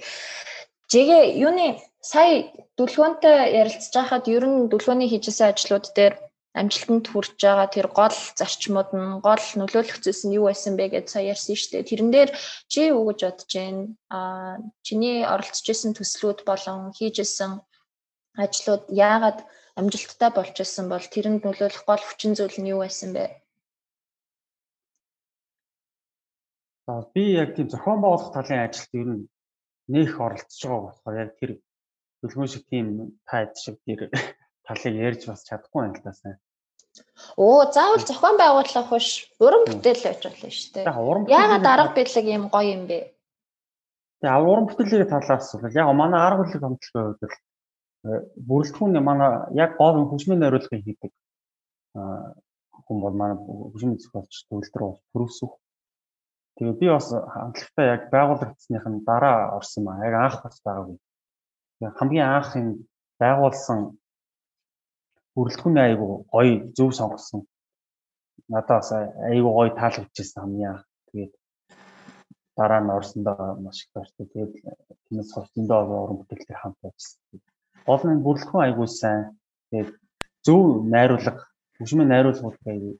Жигээ юуны сая дүлгөөнтэй ярилцж байхад ер нь дүлгөөний хийжсэн ажлууд дээр амжилтанд хүрч байгаа тэр гол зарчмууд нь гол нөлөөлөх зүйлс нь юу байсан бэ гэж сая ярьсан шүү дээ. Тэрэн дээр чи юу гэж бодож байна? Аа чиний оролцож исэн төслүүд болон хийжсэн ажлууд яагаад амжилттай болж исэн бол тэрэнд нөлөөлөх гол хүчин зүйл нь юу байсан бэ? За би яг тийм зохион байгуулах талын ажилд ер нь нэх оролцож байгаа болохоор яг тэр төлгөн шиг тийм таад шиг тэр талыг ярьж бас чадахгүй юм л да сайн. Оо заавал зохион байгуулах биш уран бүтээл байж болно шүү дээ. Яагаад арга биелэг юм гоё юм бэ? Тэгээ уран бүтээлийн талаас бол яг манай арга биелэг хамтлагийн хувьд бүрэлдэхүүн манай яг гол хөгжмийн найруулгыг хийдэг хүн бол манай хөгжмийн зохиолч төвлөрөө бол төрөвсөх. Тэгээ би бас хамтлагтай яг байгуулагдсныхын дараа орсон юм аа. Яг анх бас байгаагүй. Хамгийн анхын байгуулсан бүрэлдэхүүний айгу гоё зөв сонгосон. Надаас айгу гоё таалагдчихсан хамгийн анх. Тэгээд дараа нь орсондоо маш их баяртай. Тэгээд тиймээс хойш зөндөө уран бүтээлээр хамт ажилласан гол нь бүрэлдэхүүн айгуу сайн. Тэгээд зөв найруулга, хөгжмийн найруулгууд айгуу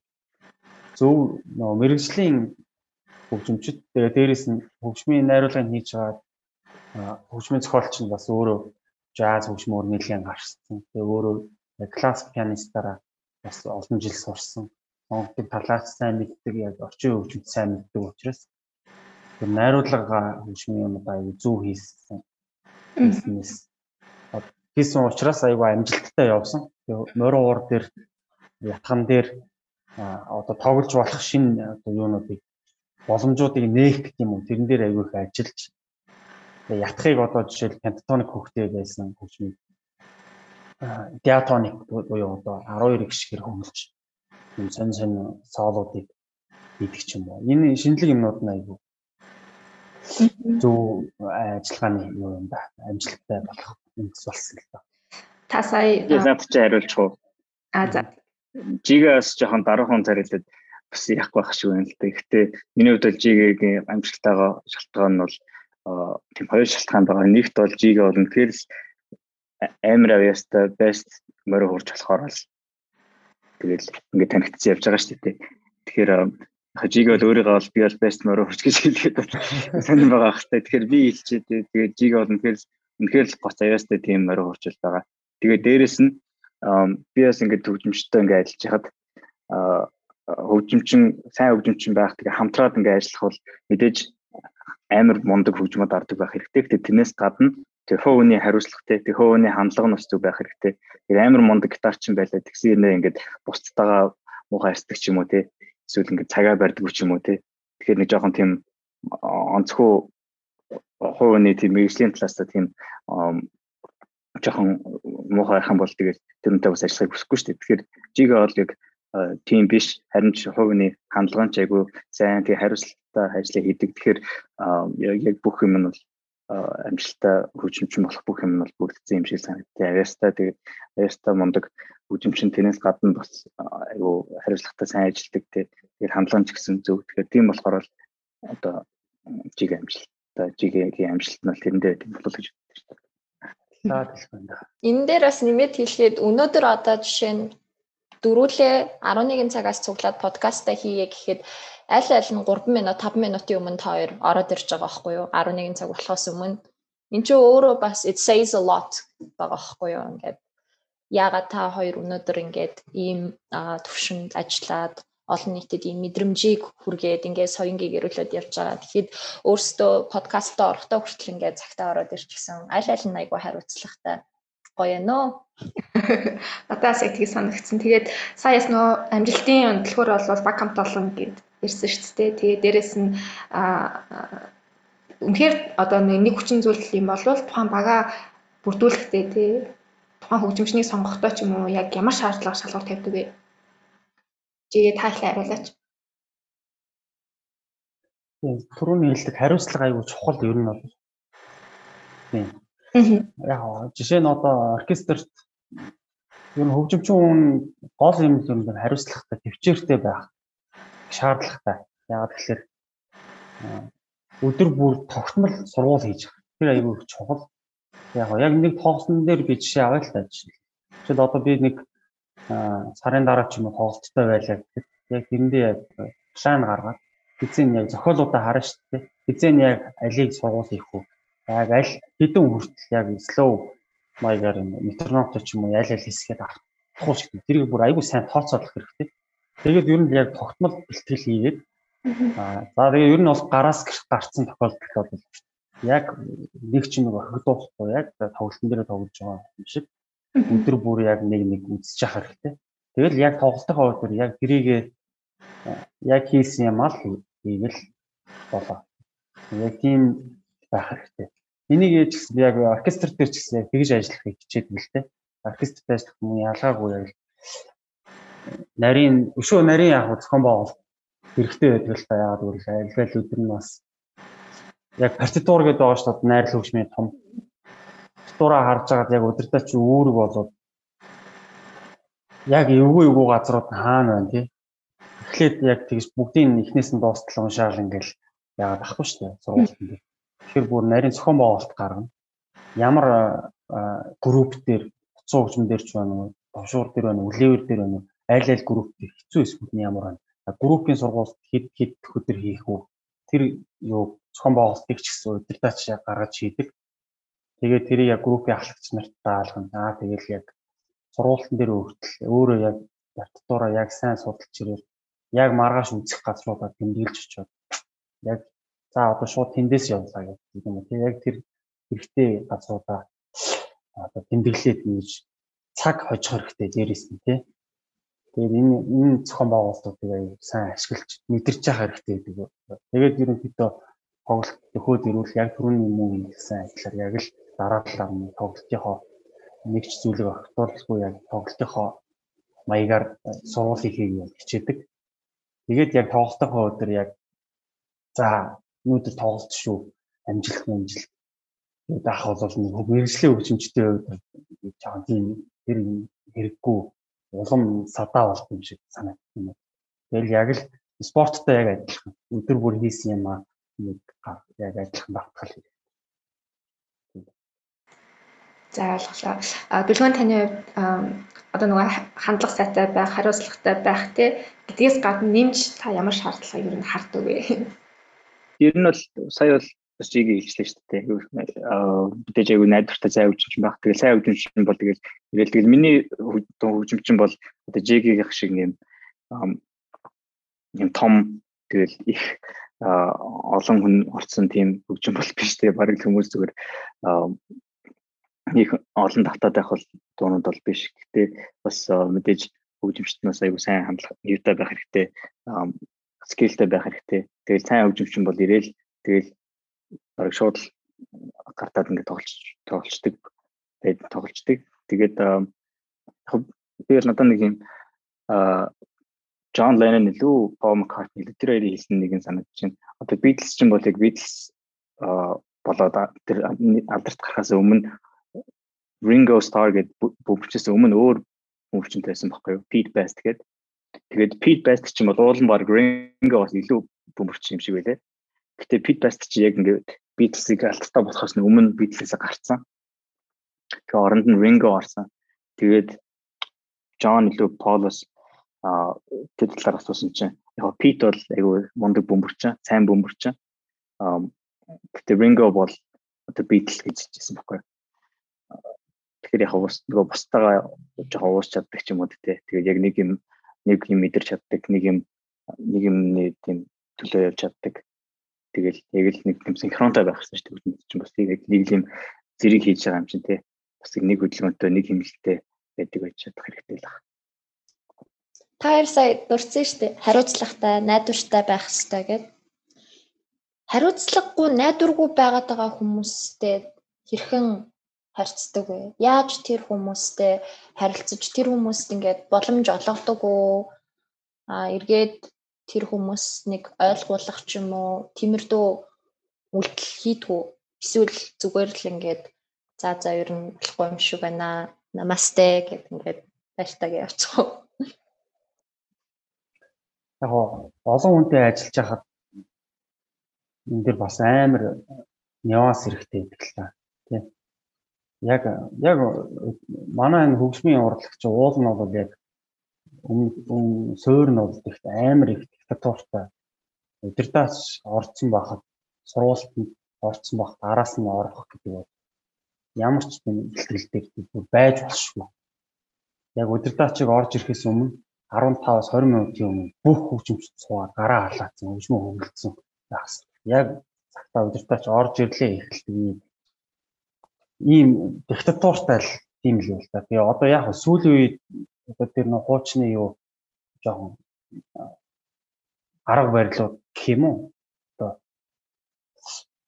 зөв нөгөө мэрэгжлийн хөгжимчд тэгээд дээрэс нь хөгжмийн найруулгыг хийж байгаа хөгжмийн зохиолч нь бас өөрөө жаз хөгжмөр нэлээд гарсан. Тэгээ өөрөө классик пианистаараа бас олон жил сурсан. Монголын талаас сайн мэддэг яг орчин үеийн хөгжмөд сайн мэддэг учраас тэр найруулга хөгжмийн юм аягүй зөв хийсэн. Хийснээс хийсэн учраас аягүй амжилттай явсан. Морин уур дээр ятган дээр одоо тоглож болох шинэ одоо юунуудыг боломжуудыг нээх гэх юм уу тэрэн дээр аягүй их ажиллаж ятхыг одоо жишээл пентатоник хөхтэй байсан хөгжмийг диатоник буюу одоо 12 гişгэр хөнгөлж юм сонь сонь соолуудыг ч юм уу. Энэ шинэлэг юмнууд нь айгүй зөв ажиллагааны юу юм да. Амжилттай болох юмс болсон л да. Та сая наад чи хариулж уу? А за. Жигээс жоохон дараахан царилдад бас яах байх шиг байна л да. Гэхдээ миний хувьд бол жигийн амжилттайгаа шалтгаан нь бол тийм хоёр шалтгаан байгаа. Нэгт бол жигээ бол үнэхээр л амар авьяастай best морь хурж болохоор л тэгэл ингээд танигдсан явж байгаа шүү дээ. Тэгэхээр хажиг бол өөрийгөө бол би бол best морь хурж гэж хэлгээд сонирн байгаа хтай. Тэгэхээр би хэлчихэд тэгээд жиг бол үнэхээр үнэхээр л гоц авьяастай тийм морь хурж байгаа. Тэгээд дээрэс нь би бас ингээд төгжимчтэй ингээд ажиллаж хахад хөгжимчин сайн хөгжимчин байх тэгээ хамтраад ингээд ажиллах бол мэдээж амар мундаг хөгжмөд ордог байх хэрэгтэй. Гэтэ тэрнээс гадна тэр хөөний хариуцлагатай тэр хөөний хандлага нь бас зүг байх хэрэгтэй. Тэр амар мундаг гитарчин байлаа тэгсэрнээ ингээд бусдтайгаа муухай ярьдаг ч юм уу те. Эсвэл ингээд цагаа барьдаг ч юм уу те. Тэгэхээр нэг жоохон тийм онцгой хөөний тийм мэрэгжлийн талаас та тийм жоохон муухай хайхан бол тэгээд тэрнтэй бас ажиллахыг хүсэхгүй шүү дээ. Тэгэхээр жигээ бол яг тийм биш харин ч хувийн хандлагын ч айгүй сайн тий хариуцлагатай ажлыг хийдэг. Тэгэхээр яг бүх юм нь бол амжилттай хөгжимчин болох бүх юм нь бол бүрдсэн юм шиг санагдтыг. Авьяастай тэгээд авьяастай мундаг хөгжимчин тэрнээс гадна бас айгу хариуцлагатай сайн ажилладаг тэгээд хандлага ч гэсэн зөв. Тэгэхээр тийм болохоор бол одоо жиг амжилттай жигийн амжилт нь бол тэрэндээ тийм болов гэж боддог шүү дээ. За тийм байна. Энэ дээр бас нэмээд хэлэхэд өнөөдөр одоо жишээ нь дөрүүлээ 11 цагаас цуглаад подкастаа хийе гэхэд аль аль нь 3 минут 5 минутын өмнө та хоёр ороод ирж байгаа байхгүй юу 11 цаг болохоос өмнө эн чинь өөрөө бас it says a lot байгаа байхгүй юу ингээд яагаад та хоёр өнөөдөр ингээд ийм төвшөнд ажиллаад олон нийтэд ийм мэдрэмжийг хүргээд ингээд соёнгийг эрүүлээд явж байгаа. Тэгэхэд өөрсдөө подкастаа орохдоо хүртэл ингээд цагтаа ороод ирчихсэн. Аль аль нь айгүй хариуцлагатай гоё нөө. Надаас яг тийг санагдсан. Тэгээд саяас нөө амжилтын өндлөхөр бол баг хамт олон гэд ирсэн шүү дээ. Тэгээд дээрэс нь үнэхээр одоо нэг хүчин зүйл юм бол тухайн бага бүрдүүлэхдээ тий тухайн хөгжимчнийг сонгохдоо ч юм уу яг ямар шаардлага шалгуур тавьдаг вэ? Жигээ таахлаа хариулаач. Түрүүний хэлдэг хариуцлага аягүй чухал ер нь бол. Тийм. Яг жишээ нь одоо оркестрт ер нь хөгжимчин хүн гол юм л хариуцлагатай төвчээртэй байх шаардлагатай. Яагаад гэхээр өдөр бүр тогтмол сургууль хийж байгаа. Тэр их чухал. Яг яг нэг тоглолтын дээр би жишээ авъя л та жишээ. Жишээд одоо би нэг сарын дараа ч юм уу тоглолттой байлаа гэхэд яг тэрэндээ яг план гаргаад эзэн яг зохиолуудаа харна шүү дээ. Эзэн яг алийг сургууль хийх үү? Яг аль хэдэн хүртэл яг slow маягаар метрономтой ч юм уу аль аль хэсгээд авах шиг. Тэрийг бүр аюул сайн тооцоолох хэрэгтэй. Тэгээд ер нь яг тогтмол бэлтгэл хийгээд аа за тэгээ ер нь бол гараас гарцсан тохиолдол бол яг нэг ч нэг хөгдөөхгүй яг тоглолтын дээр тоглож байгаа юм шиг өдөр бүр яг нэг нэг үзэж явах хэрэгтэй. Тэгэл яг тоглолтын хувьд яг гэрээгээ яг хийсэн юм аа хийгээл болоо. Яг тийм байх хэрэгтэй. Энийг яаж гэсэн яг оркестр дээр ч гэсэн тэгж ажиллахыг хичээдэг л дээ. Оркестрт ажиллах юм ялгаагүй яг нарийн өшөө нарийн яг зохион байгуулалт хэрэгтэй байдаг л та яагаад гэвэл альва л өдөр нь бас яг партитур гэдэг байгаа шүү дээ найрал хөгжмийн том партитураа харж байгаад яг өдөртөө чи үүрэг болоод яг эвгүй эвгүй газрууд хаана байна тий Эхлээд яг тэгж бүгдийн эхнээс нь дуустал уншаал ингээл яагаад ахгүй шүү дээ сургуульд дээр тэгэхээр бүр нарийн зохион байгуулалт гаргана ямар групп дээр утсан хөгжмөн дээр ч байна уу товшуур дээр байна уу левер дээр байна уу айл айл групп хэцүү эсвэл нь ямар байна. Группийн сургуульд хэд хэд өдөр хийх үү? Тэр юу зохион байгуулалтыг ч гэсэн удирдаач гаргаж хийдэг. Тэгээд тэрийг яг группийн ахлагч нарт даалгана. Аа тэгэл яг сургуультан дээр өөртөл өөрөө яг ятдуураа яг сайн судалж ирээр яг маргааш үзэх газруудаа тэмдэглэж очиод яг за одоо шууд тэндээс явлаа гэдэг юм уу. Тэг яг тэр хэрэгтэй газруудаа одоо тэмдэглээд нээж цаг хожих хэрэгтэй дээрээс нь тий. Тэгээд энэ энэ зохион байгуулалтуудыг аяа сайн ашиглаж мэдэрч явах хэрэгтэй гэдэг. Тэгээд ерөнхийдөө тоглолт төхөөд ирүүл яг түрүүний мөн гэсэн ажлаар яг л дараа талаар нь тоглолтынхоо нэг ч зүйлийг огтуурахгүй яг тоглолтынхоо маягаар сургуулийг хийе хичээдэг. Тэгээд яг тоглолтынхоо өдөр яг за өнөөдөр тоглолт шүү. Амжилт амжилт. Тэгээд ах бол нэг мэрэгжлийн хөгжимчтэй үед жаахан тийм тэр хэрэггүй. Улам садаа болт юм шиг санагдсан юм. Тэгэл яг л спорттой яг адилхан. Өдөр бүр хийсэн юм аа нэг яг адилхан багтгал хэрэг. За ойлголоо. А бэлгүүн таны хувьд одоо нөгөө хандлага сайтай байх, хариуцлагатай байх те гэдгээс гадна нэмж та ямар шаардлагыг ер нь хардаг вэ? Ер нь бол сая бол чигийг хэлжлээ шүү дээ. Мэдээж айгүй найдвартай зай хөгжимч байх. Тэгээ сайн хөгжимч бол тэгэл тэгэл тэгэл миний хөгжимч бол одоо жигийг шиг юм юм том тэгэл их олон хүн орцсон тийм хөгжим бол биш тэгээ бараг хүмүүс зүгээр их олон давтаад байх бол дуунууд бол биш. Гэтэ бас мэдээж хөгжимчт нас аягүй сайн хандлага юутай байх хэрэгтэй. скиллтэй байх хэрэгтэй. Тэгэл сайн хөгжимчин бол ирээл тэгэл бараг шууд гартаад ингээд тоглож тоглолцдог. Тэгээд тоглолцдог. Тэгээд би надад нэг юм Джон Леннон илүү Пол Маккартни илүү тэр хоёрын хэлсэн нэг нь санагдаж байна. Одоо Beatles ч юм бол яг Beatles болоод тэр алдарт гарахаас өмнө Ringo Starr гэдэг бөмбөрчөөс өмнө өөр бөмбөрчөнтэй байсан байхгүй юу? Pete Best гэдэг. Тэгээд Pete Best ч юм бол уулан баг Ringo-оос илүү бөмбөрч юм шиг байлээ. Гэтэ Pete Best чи яг ингээд Beatles-ийг алттай болохоос өмнө Beatles-ээс гарцсан. Тэгээ оронд нь Ringo орсон. Тэгээд John илүү Paul-оос а тэр талаар асуусан чинь яг Pete бол айгүй мундаг бөмбөрч, сайн бөмбөрч. А гэтэ Ringo бол одоо Beatles гэж хэлсэн байхгүй? Тэгэхээр яг бас нөгөө бусдаагаа жоохон уус чаддаг ч юм уу тий. Тэгээд яг нэг юм нэг юм мэдэрч чаддаг, нэг юм нэг юмний тийм төлөө явж чаддаг. Тэгэл яг л нэг юм синхронтай байх хэрэгтэй шүү дээ. Чинь бас яг нэг юм зэрэг хийж байгаа юм чинь тий. Бас нэг хөдөлгөөнтэй, нэг хэмнэлтэй байдаг байж чадах хэрэгтэй л байна. Та хоёр сая дурдсан шүү дээ. Хариуцлагатай, найдвартай байх хэрэгтэй гэдэг. Хариуцлагагүй, найдваргүй байгаад байгаа хүмүүстэй хэрхэн харьцдаг вэ? Яаж тэр хүмүүстэй харилцаж тэр хүмүүст ингээд боломж олгодог уу? А эргээд тэр хүмүүс нэг ойлгуулах ч юм уу, тиймэрдүү үйлдэл хийдэг үү? Эсвэл зүгээр л ингээд за за ер нь болохгүй юм шиг байна. Намасте гэд ингээд баяртайг явуучих уу? Яг олон хүнтэй ажиллаж байхад энэ дэр бас амар нюанс хэрэгтэй гэдэг л та яг яг манай энэ хөгжмийн урлагч уул нь бол яг өмнө суур нь бол ихт амар их диктатуртай өдөрдөөс орцсон байхад сургуультанд орцсон байхад араас нь орох гэдэг бол ямар ч юм ихтгэл дээр байж болшгүй. Яг өдөрдөөчийг орж ирэхээс өмнө 15-аас 20 минутын өмнө бүх хөгжимчд суугаад гараа халаацсан, хөгжмөө хөвлөсөн байх. Яг цагтаа өдөртөөч орж ирлээ эхэлдэг юм ийм диктатуртай л тийм л юм л та. Тэгээ одоо яг сүүлийн үед одоо тэр нөх хуучны юу жоохон арга барилууд гэх юм уу? Одоо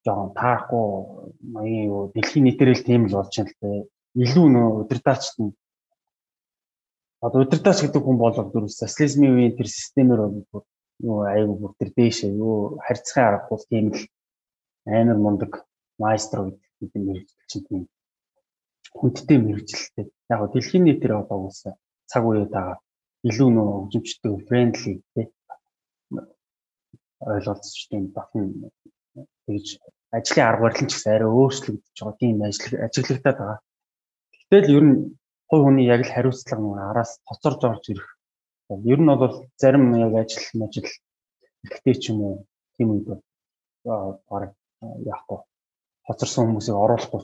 жоохон таарахгүй маягийн юу дэлхийн нийтээр л тийм л болж байна л дээ. Илүү нөө өдөртаачт нь одоо өдөртаач гэдэг хүн бол бүр социализмын үеийн тэр системээр бол юу айгу бүр тэр дээшээ юу харьцахын аргагүй тийм л амар мундаг майстер гэдэг юм мэрэгчлэн тийм хүндтэй мэрэгчлэлтэй. Яг гоо дэлхийн нийтээр одоо уусаа цаг үеэд байгаа илүү нөө хөгжимчтэй фрэндли тий ойлголцчтой батн тэгж ажлын арга барил ч гэсэн арай өөрчлөгдөж байгаа тийм ажил ажиглагтаад байгаа. Гэтэл ер нь хувь хүний яг л хариуцлага нэг араас тоцорж орж ирэх. Ер нь бол зарим яг ажил ажил ихтэй ч юм уу тийм үед баг яахгүй хоцорсон хүмүүсийг оруулахгүй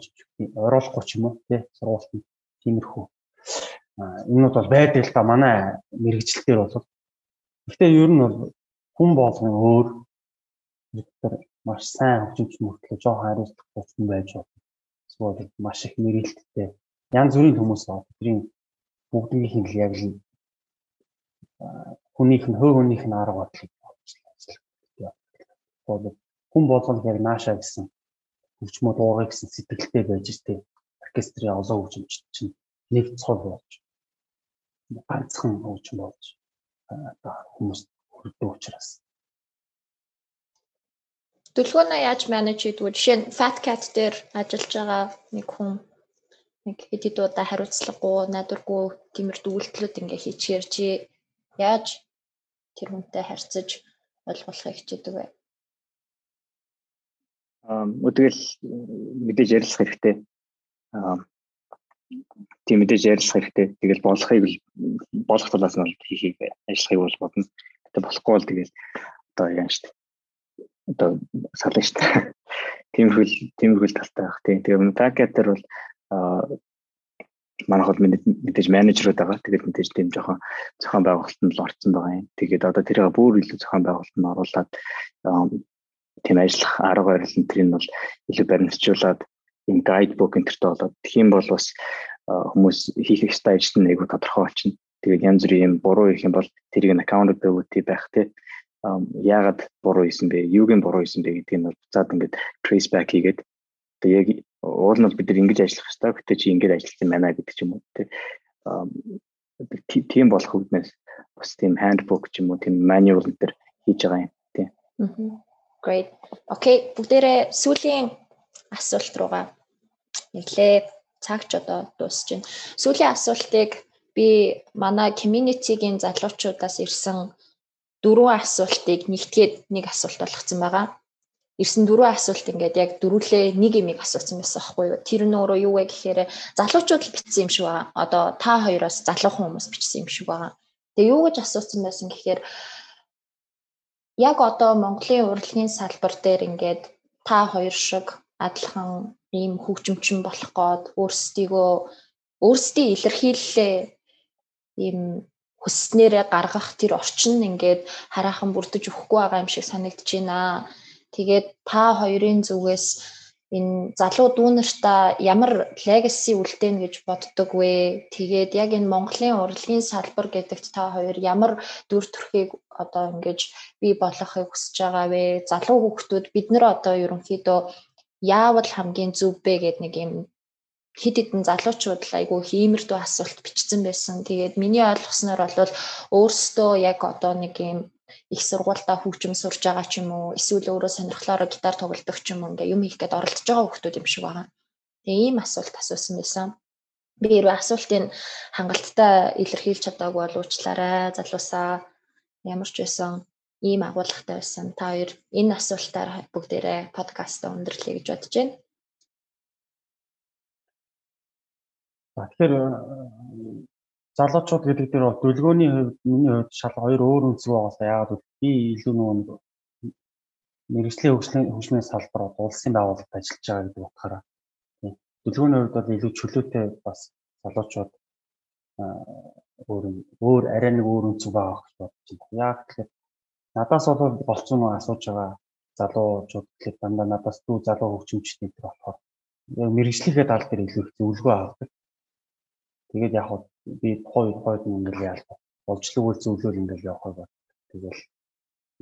оруулахгүй ч юм уу тий сургуультанд тиймэрхүү энэнүүд бол байдаг л да манай мэрэгжил дээр бол гэхдээ ер нь бол хүн болгон өөр тэр маш сайн хөгжимч мөртлөө жоохон хариуцлагатай хүн байж болно. Эсвэл маш их мэрэгэлттэй янз бүрийн хүмүүс байна. Тэрийн бүгднийх нь л яг л хүнийх нь хөө хүнийх нь арга бодлыг бол хүн болгоно яг нааша гэсэн хөгжмөө дуугай гэсэн сэтгэлтэй байж тээ оркестрийн олон хөгжимчд чинь нэг цол болж ганцхан хөгжим болж одоо хүмүүс хүрдэг учраас Төлөвлөгөөнөө яаж менеж хийдэг вэ? Жишээ нь Fat Cat дээр ажиллаж байгаа нэг хүн нэг хэд хэд удаа хариуцлагагүй, найдваргүй тиймэрхүү үйлдэлүүд ингээ хийчихэр чи яаж тэр хүнтэй харьцаж ойлгуулахыг хичээдэг вэ? өдгөл мэдээж ярилцах хэрэгтэй. Тийм мэдээж ярилцах хэрэгтэй. Тэгэл болохыг болох талаас нь хийхийг ажиллахыг бол бодно. Гэтэ болохгүй бол тэгэл одоо яа штэ. Одоо сална штэ. Тиймэрхүүл тиймэрхүүл талтай байх тийм. Тэгээ пакетер бол манайх бол мэдээж менежерүүд байгаа. Тэгээд мэдээж тийм жоохон зохион байгуулалтанд л орцсон байгаа юм. Тэгээд одоо тэрийг бүр илүү зохион байгуулалтанд оруулаад тийм ажиллах арга барил энэ төрийг бол илүү баримтжуулаад энэ гайдбук энтертэй болоод тэгхийн бол бас хүмүүс хийх ёстой ажил нь айгүй тодорхой болчихно. Тэгээд янз бүрийн буруу их юм бол тэрийг нь accountability байх тий яагаад буруу хийсэн бэ? Юуг нь буруу хийсэн бэ гэдгийг нь буцаад ингээд trace back хийгээд тэгээ яг уул нь бид нар ингэж ажиллах хэрэгтэй. Гэтэ чи ингэж ажилласан байна гэдэг ч юм уу тий тийм болох үгнээс бас тийм handbook ч юм уу тийм manual төр хийж байгаа юм тий. Great. Окей, бүгдээрээ сүүлийн асуулт руугаа нэглээ. Цагч одоо дуусч байна. Сүүлийн асуултыг би манай community-гийн залуучуудаас ирсэн дөрвөн асуултыг нэгтгээд нэг асуулт болгоцсон байгаа. Ирсэн дөрвөн асуулт ингээд яг дөрвөлээ нэг имийг асуусан байсан байхгүй юу? Тэр нь өөрөө юу вэ гэхээр залуучууд л бичсэн юм шиг байгаа. Одоо та хоёроос залуухан хүмүүс бичсэн юм шиг байгаа. Тэгээ юу гэж асуусан байсан гэхээр яг одоо Монголын урлагийн салбар дээр ингээд та хоёр шиг адилхан ийм хөгжимчин болох гээд өөрсдийгөө өөрсдийн илэрхийллээ ийм хүсснээрээ гаргах тэр орчин ингээд хараахан бүрдэж өгөхгүй байгаа юм шиг санагдаж байна. Тэгээд та хоёрын зүгээс энэ залуу дүүнартаа ямар legacy үлдээн гэж боддог вэ? Тэгээд яг энэ Монголын урлагийн салбар гэдэгт та хоёр ямар дүр төрхийг одоо ингэж бий болгохыг хүсэж байгаа вэ? Залуу хүүхдүүд бид нар одоо ерөнхийдөө яавал хамгийн зөв бэ гэдэг нэг юм хид хідэн залуучууд айгүй хиймэрдүү асуулт бичсэн байсан. Тэгээд миний ойлгосноор бол өөрсдөө яг одоо нэг юм их сургуультаа хөгжим сурж байгаа ч юм уу эсвэл өөрөө сонирхлоороо гитар тоглодог ч юм уу ингээ юм хийх гээд оролдож байгаа хүмүүс юм шиг байгаа. Тэгээ ийм асуулт асуусан байсан. Би хэрвээ асуултыг хангалттай илэрхийлж чадаагүй бол уучлаарай залуусаа ямар ч байсан ийм агуулгатай байсан. Та хоёр энэ асуултаар бүгдээрээ подкастаа өндөрлөе гэж бодож байна. Тэгэхээр залуучууд гэдэг дээр бол дүлгөөний хувьд миний хувьд шал хоёр өөр үнцэг байгаасаа яагаад гэвэл би илүү нөгөө мэрэгжлийн хөгжлийн хөгжмийн салбарт улсын байгууллагад ажиллаж байгаа гэдэг утгаараа тийм дүлгөөний хувьд бол илүү чөлөөтэй бас залуучууд өөр өөр арай нэг өөр үнцэг байгаа гэж бодож байна. Яг тэгэхээр надаас бол болцсон нэг асууж байгаа залуучууд тэгэхээр дандаа надаас дүү залуу хөгжимчтэй гэдэг болохоор мэрэгжлийнхээ тал дээр илүү их зөвлөгөө авдаг. Тэгээд яг би тухайн үед хойд ингээл яалаа. Болжлог үйл зөвлөл ингээл явах байгаад. Тэгэл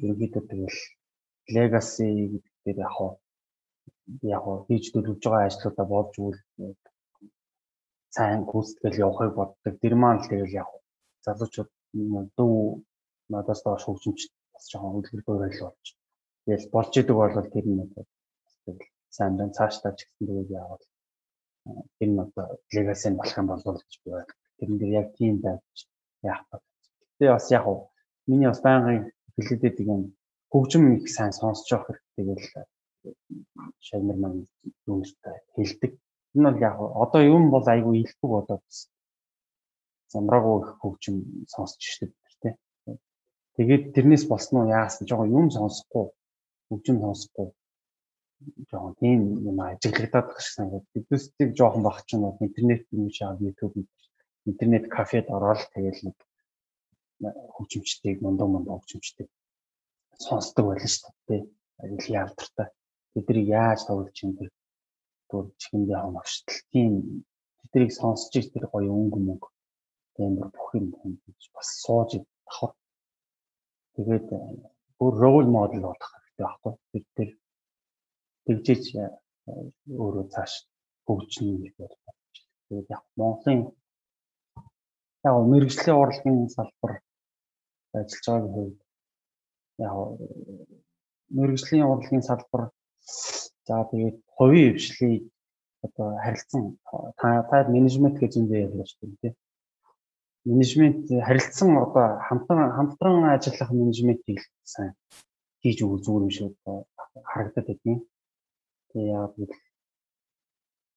ерөнхийдөө тэгэл legacy гэдэг яг хоо яг хоо хийж төлөвлөж байгаа ажлуудаа болж үйл сайн гүйцэтгэл явахыг боддог. Тэр маань л тэгэл яг залуучууд дүү надаас доош хөгжимч бас жоохон үлгэргүй байл болж. Тэгэл болж идэг бол тэр нь тэгэл сайн дан цаашдаа ч гэсэн тэгээд яавал тэр нь одоо legacy болох юм болов гэж би байна. Тэрэн дээр яг тийм байж яах вэ? Тэгээ бас яг уу миний бас байнгын хэлэдэд юм хөгжим их сайн сонсож явах хэрэгтэй гэл шагнар маань юунтай хэлдэг. Энэ бол яг одоо юм бол айгүй одоо бас замраагүй их хөгжим сонсч штеп тий. Тэгээд тэрнээс болсноо яасан жоохон юм сонсохгүй хөгжим сонсохгүй жоохон тийм юм ажиглагдаад байх шиг санагдав. Биднээсийг жоохон баг ч юм уу интернет юм шиг YouTube интернет кафед ороод тэгэл нэг хөгжимчдийг мундаа мундаа хөгжимчдийг сонсдог байлаа шүү дээ. Ажил яалтартай. Тэднийг яаж тоглож юм бэ? Түр чихэндээ хамааштал. Тийм тэднийг сонсч их тэр гоё өнгө мөнгө тембэр бүх юм бас сууж давхар. Тэгээд бүр рол модел болох хэрэгтэй байхгүй. Бид тэр тэгжиж өөрөө цааш хөгжинэ гэж байна. Тэгээд яг Монголын яг мэрэгжлийн урлагийн салбар ажиллаж байгаа хувьд яг мэрэгжлийн урлагийн салбар за тэгээд хувийн хвшлийг одоо харилцан та та менежмент гэж яриа шүү дээ тийм менежмент харилцсан одоо хамтран хамтран ажиллах менежментийг сайн хийж өгөх зүгээр юм шиг харагдаад байдیں۔ Тэгээ яагаад гэвэл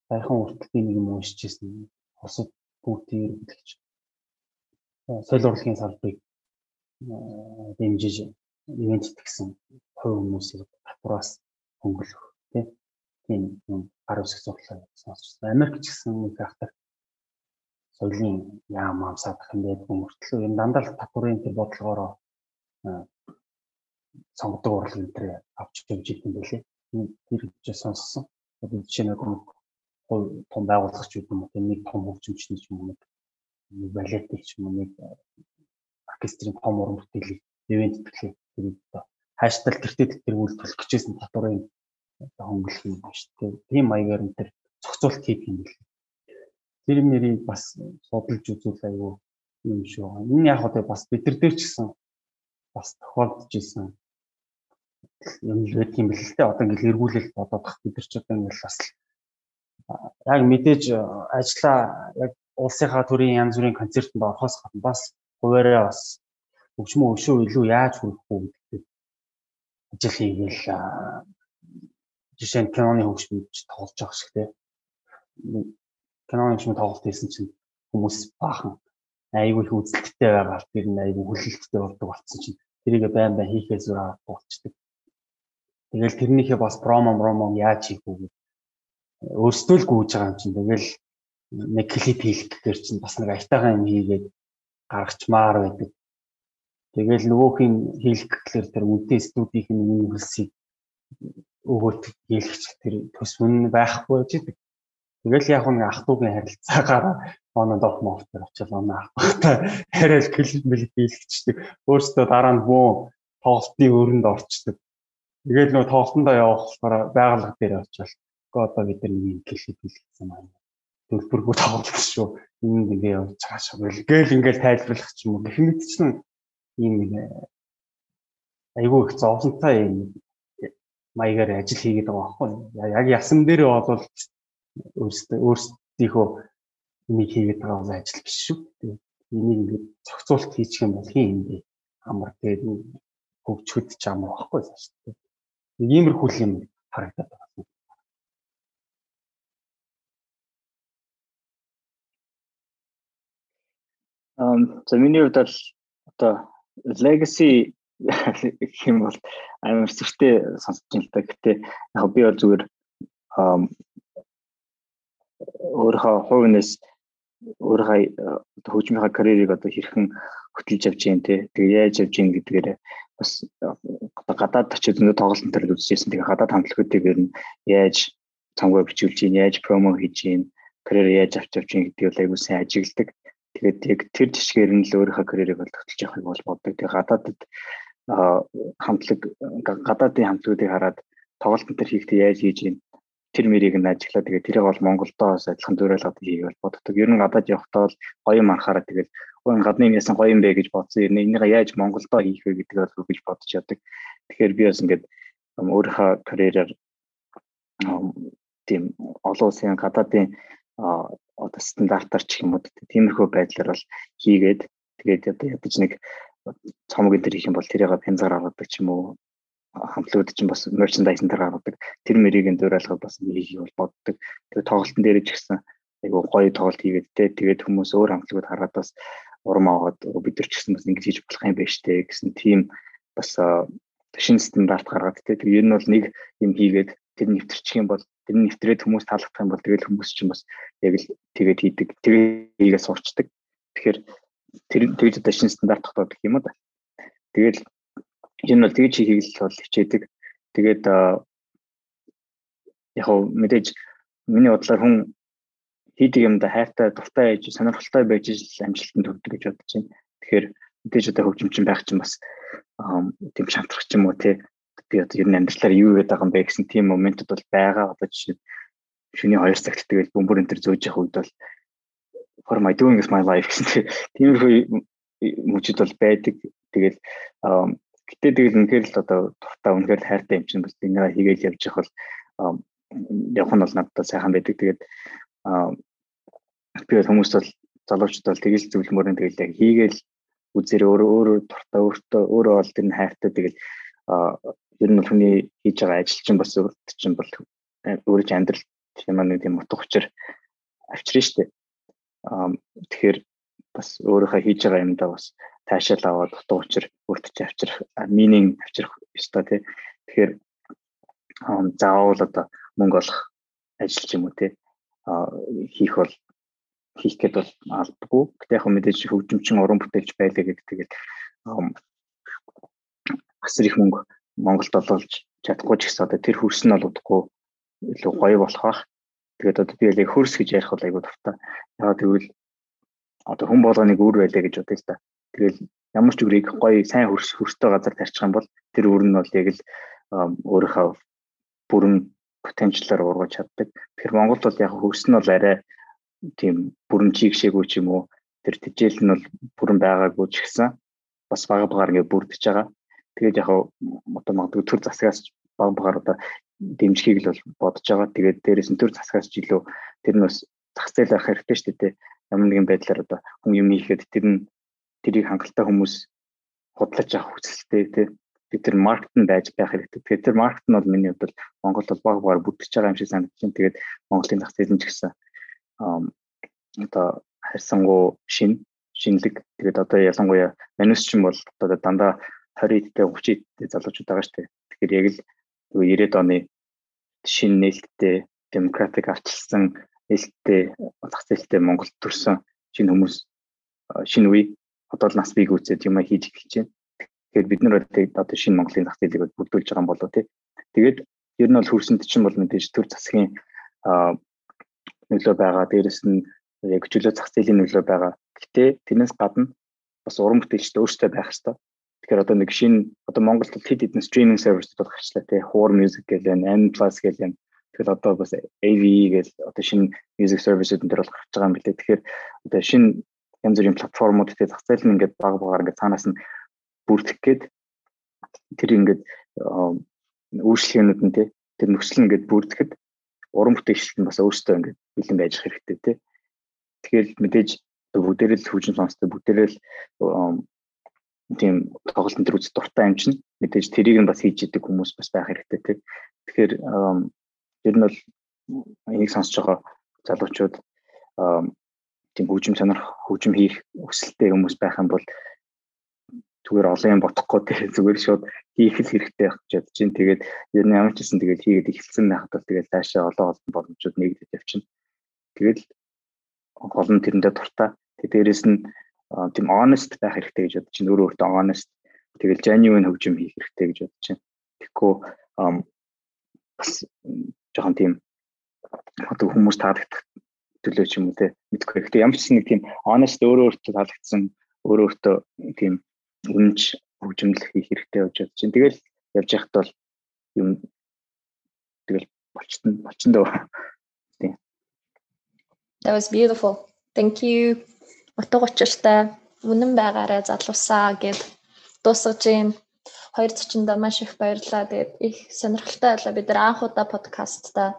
сайхан үртэл би нэг юм уншиж ирсэн. Хосод бүгдийг хэрэглэж соёл урлагийн салбарыг дэмжиж ивент итгэсэн хувь хүмүүсийг татвараас хөнгөлөх тийм юм гар үсэх зурлаа сонсчихсан. Америк ч гэсэн нэг хахтар соёлын яам амсаадах юм байдаг мөртлөө энэ дандаа л татварын тэр бодлогоороо сонгодог урлаг энэ авч явж идэв байлээ. Тэр гэж сонссон. Одоо жишээ нь том байгууллагч юм уу нэг том хөгжимчний юм уу нэг балетик ч юм уу нэг оркестрийн том уран бүтээлийг ивент төлөв тэр одоо хайштал тэртээ тэр үйлдвэрлэх гэжсэн татварын хөнгөлөх юм байна шүү дээ. Тийм маягаар энэ тэр зохицуулт хийх юм бэл. Тэр нэрийг бас судалж үзүүл аюу юм шүү. Энэ яг одоо бас бид нар дээр ч гэсэн бас тохиолдож исэн юм л байдаг юм бэл л дээ. Одоо ингээл эргүүлэл бодоод тах бид нар ч одоо ингээл бас яг мэдээж ажлаа яг улсынхаа төрийн янз бүрийн концертанд орохоос гадна бас хуваараа бас өвчмөө өшөө илүү яаж хүрэх үү гэдэг ажил хийгээл жишээ нь киноны хөгжмөд тоглож байгаа шиг тийм киноны хөгжмөд тоглолт хийсэн чинь хүмүүс баахан айгүй их үзэлттэй байгаа тэр нь айгүй хүлээлттэй болдог болсон чинь. Тэрийг байн байн хийхээ зүрх болчдөг. Тэгэл тэрнийхээ бас промо промо яаж хийх үү өөрсдөө л гүйж байгаа юм чинь. Тэгэл нэг клип хийх гэхээр чинь бас нэг айтайхан юм хийгээд гаргачмаар байдаг. Тэгээл нөгөөхийн хийх гэхээр тэр үнэтэй студийнх нь үйлсийг өгөөт хийлгч тэр төс мөн байхгүй байж байдаг. Тэгэл яг нэг ах トゥ угийн харилцаагаараа онод оф мофтер очил оноо ахтай хараал клип мэлэг хийлгчдэг. Өөрөөсөө дараа нь бөө тоглолтын өрөнд орчдөг. Тэгээд нөгөө тоглолтондоо явах болохоор байгууллага дээр очил. Гэхдээ одоо бид нар нэг клип хийлгэсэн маань төлбөргүй тоглох шүү. Энд ингээ явж байгаа шүү. Гэл ингээл тайлбарлах ч юм уу. Гэх мэт чинь ийм нэг айгүй их зовлонтой юм маягаар ажил хийгээд байгаа байхгүй. Яг ясан дээр бол өөрсдөө өөрсдийнхөө энийг хийгээд байгаа бол ажил биш шүү. Энийг ингээд зохицуулт хийчих юм бол хин юм бэ? Амар тэгээд хөгжөхөд ч амар байхгүй шүү иймэрхүү юм харагдаад байна. За миний хувьд бол одоо legacy гэх юм бол амар сүртэй сонсож байна л да. Гэтэ яг би бол зүгээр өөрийнхөө хувийнээс өөрийнхөө хөгжмийнхаа карьерийг одоо хэрхэн хөтлөж явж гин те. Тэгээ яаж явж гин гэдгээр бас гадаад очиж зөндөө тоглолтын төрөл үзчихсэн тэгээ гадаад хамтлагуудыг нь яаж цамгаа бичүүлж гин яаж промо хийж гин карьер яаж авч явж гин гэдгийг айгуу сайн ажигладаг Тэгээд яг тэр жишгээр нь л өөрийнхөө карьерийг олгоцолж явахыг бол боддог. Тэгээд гадаадд хамтлаг гадаадын хамтлагуудыг хараад тоглолтын төр хийхдээ яаж хийж юм тэр мэрийг нь ажиглаа. Тэгээд тэрийг бол Монголдоо бас адилхан зөөрөлгөд хийгийг бол боддог. Ер нь гадаад явахдаа бол гоё юм анхаараа тэгээд өн гадны ясан гоё юм бэ гэж бодсон. Ер нь энийг яаж Монголдоо хийх вэ гэдгийг бол гэж бодож яадаг. Тэгэхээр би бас ингээд өөрийнхөө карьераар тийм олон улсын гадаадын стандартаар ч юм уу. Тиймэрхүү байдлаар бол хийгээд тэгээд одоо ядаж нэг цомог энэ хийх юм бол тэрийг пензаар гаргадаг ч юм уу хамтлагууд чинь бас мерчендайз энэ гаргадаг тэр мэрийг энэ дуурайлахад бас хийх бол боддог. Тэгээд тоглолтын дээр ч гэсэн айгу гоё тоглолт хийгээд те тэгээд хүмүүс өөр хамтлагууд хараад бас урам аваад бид нар ч гэсэн бас ингэж хийж болох юм байна штэ гэсэн тийм бас шинэ стандарт гаргаад те тэгээд ер нь бол нэг юм хийгээд тэр нэвтэрчих юм бол тэр нэвтрээд хүмүүс таалагдах юм бол тэгэл хүмүүс чинь бас яг л тэгээд хийдэг. Тэгээд хийгээ суучдаг. Тэгэхээр тэр тэгж одоо шинэ стандарт тогтоодог юм да. Тэгэл энэ бол тэгж хийхийг л бол хичээдэг. Тэгээд яг хөө мэдээж миний бодлоор хүн хийдэг юмда хайртай, дуртай байж, сонирхолтой байж амжилтанд хүрдэг гэж бодож байна. Тэгэхээр мэдээж одоо хөгжимчин байх чинь бас тийм шантрах ч юм уу тий би одоо ер нь амьдралаар юу хийгээд байгаа юм бэ гэсэн тийм моментууд бол байгаа. Одоо жишээ шөнийн 2 цагт тэгэл бөмбөр энэ төр зөөж явах үед бол for my doing is my life гэсэн тиймэрхүү мөчд бол байдаг. Тэгэл гэтээ тэгэл үнэхээр л одоо дуртай үнэхээр хайртай юм чинь бол энийг хийгээл явж явах бол явах нь бол надад сайхан байдаг. Тэгээд би бол хүмүүст бол залуучууд бол тэгэл зөвлөмөрөнд тэгэл яг хийгээл үзэр өөрөө өөрөө дуртай өөртөө өөрөө бол тэр нь хайртай тэгэл ер нь хүний хийж байгаа ажил чинь бас өөрт чинь бол өөрөж амьдрал тийм нэг тийм утга учир авчирна шүү дээ. Аа тэгэхээр бас өөрийнхөө хийж байгаа юмдаа бас таашаал аваад утга учир өөрт чинь авчрах meaning авчрах ёстой тий. Тэгэхээр заавал одоо мөнгө олох ажил ч юм уу тий хийх бол хийх гээд бол алдгүй. Гэтэ яг мэдээж хөгжимчин уран бүтээлч байлаа гэдэг тэгээд асар их мөнгө Монголд олуулж чадахгүй ч гэсэн одоо тэр хөрс нь бол удахгүй илүү гоё болох бах. Тэгээд одоо би яг хөрс гэж ярих бол айгүй дуртай. Яагаад гэвэл одоо хүн болгоныг үр байлаа гэж бодъё л та. Тэгэл ямар ч үрийг гоё сайн хөрс хөрстэй газар тарьчих юм бол тэр үр нь бол яг л өөрийнхөө бүрэн потенциалаар ургаж чаддаг. Тэгэхээр Монголд бол яг хөрс нь бол арай тийм бүрэн чигшээгүй ч юм уу тэр тижэл нь бол бүрэн байгаагүй ч гэсэн бас бага багаар ингээд бүрдэж байгаа. Тэгээд яг одоо магадгүй төр засгаас баг багаар одоо дэмжихийг л бодож байгаа. Тэгээд дээрээс нь төр засгаас ч илүү тэр нь бас зах зээл байх хэрэгтэй шүү дээ. Ямар нэгэн байдлаар одоо хүн юм хийхэд тэр нь тэрийг хангалттай хүмүүс худлаж авах хүсэлтэй тий. Тэгээд тэр маркет нь байж байх хэрэгтэй. Тэгээд тэр маркет нь бол миний хувьд Монголд бол баг багаар бүрдэж байгаа юм шиг санагдаж байна. Тэгээд Монголын зах зээл нь ч гэсэн одоо харьсангуй шин шинэлэг тэгээд одоо ялангуяа манус ч юм бол одоо дандаа 20 эдтэй 30 эдтэй залуучууд байгаа шүү дээ. Тэгэхээр яг л 90-ад оны шинэ нээлттэй демократик авчилсан нээлттэй зах зээлтэй Монголд төрсэн шинэ хүмүүс шинэ үе одоо л нас бийг үүсээд юм хийж эхэлж байна. Тэгэхээр бид нар одоо шинэ Монголын зах зээлийг бүрдүүлж байгаа юм болоо тий. Тэгээд ер нь бол хөрсөнд чинь бол мэдээж төр засгийн нөлөө байгаа. Дээрэс нь яг чөлөө зах зээлийн нөлөө байгаа. Гэтэ тэрнээс гадна бас уран бүтээлчтэй өөрсдөө байх хэрэгтэй. Тэгэхээр одоо нэг шинэ одоо Монголд хэд хэдэн стриминг сервисүүд гарчлаа тий. Хуур Music гэл байна, N+ гэл байна. Тэгэхээр одоо бас AVE гэл одоо шинэ music service-үүд энэ төр бол гарч байгаа юм билээ. Тэгэхээр одоо шинэ янз бүрийн платформуд тий зах зээл нь ингээд баг багаар ингээд цаанаас нь бүрдэх гээд тэр ингээд үйлчлэгээнүүд нь тий тэр нөхцөл нь ингээд бүрдэхэд уран бүтээлчд нь бас өөрсдөө ингээд бэлэн байж хэрэгтэй тий. Тэгэхээр мэдээж бүгдээрээ л хөгжим сонсдог бүгдээрээ л тийм тоглолтын төр үз дуртай юм чинь мэдээж тэрийг нь бас хийж идэг хүмүүс бас байх хэрэгтэй тийм. Тэгэхээр ер нь бол энийг сонсож байгаа залуучууд тийм хөгжим сонирх хөгжим хийх хүсэлтэй хүмүүс байх юм бол зүгээр олон юм бодохгүй тийм зүгээр шууд хийх л хэрэгтэй байх гэж бодож байна. Тэгээд ер нь ямар ч гэсэн тэгээд хийгээд эхэлсэн байхад бол тэгээд цаашаа олон олон боломжууд нэгдэж явчихна. Тэгээд гол нь тэрэндээ дуртай. Тэгээд дээрэс нь тийм honest байх хэрэгтэй гэж бодож байна. Өөрөө өөртөө honest тэгэл genuine хөгжим хийх хэрэгтэй гэж бодож байна. Тэгэхгүй бас жоохон тийм одоо хүмүүс таалагдах төлөө ч юм уу те мэдгүй хэрэгтэй. Ямар ч нэг тийм honest өөрөө өөртөө таалагдсан өөрөө өөртөө тийм үнэнч хөгжимл хийх хэрэгтэй гэж бодож байна. Тэгэл явж яхад бол юм тэгэл болчтон болчон дөө. That was beautiful. Thank you утга учиртай үнэн байгаараа залуусаа гэд дуусгаж гин 240-д маш их баярлалаа. Тэгээд их сонирхолтой байлаа. Бид нар анх удаа подкастта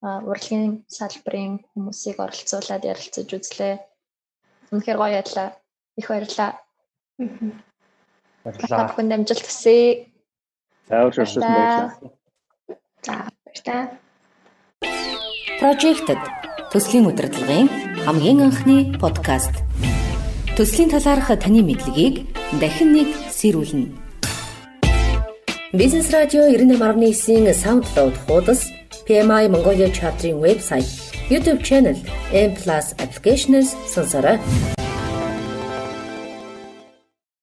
урлагийн салбарын хүмүүсийг оролцуулаад ярилцаж үзлээ. Үнэхээр гоё байлаа. Их баярлалаа. Баярлалаа. Бүхэн амжилт хүсье. За өршөөлсөн баярлалаа. За баярлалаа. Projected төслийн удирдлагын хамгийн анхны подкаст. Төслийн талаарх таны мэдлэгийг дахин нэг сэрүүлнэ. Бизнес радио 98.9-ийн Soundcloud хуудас PMI Mongolia chapter-ийн вебсайт, YouTube channel, M+ application-с сонсорой.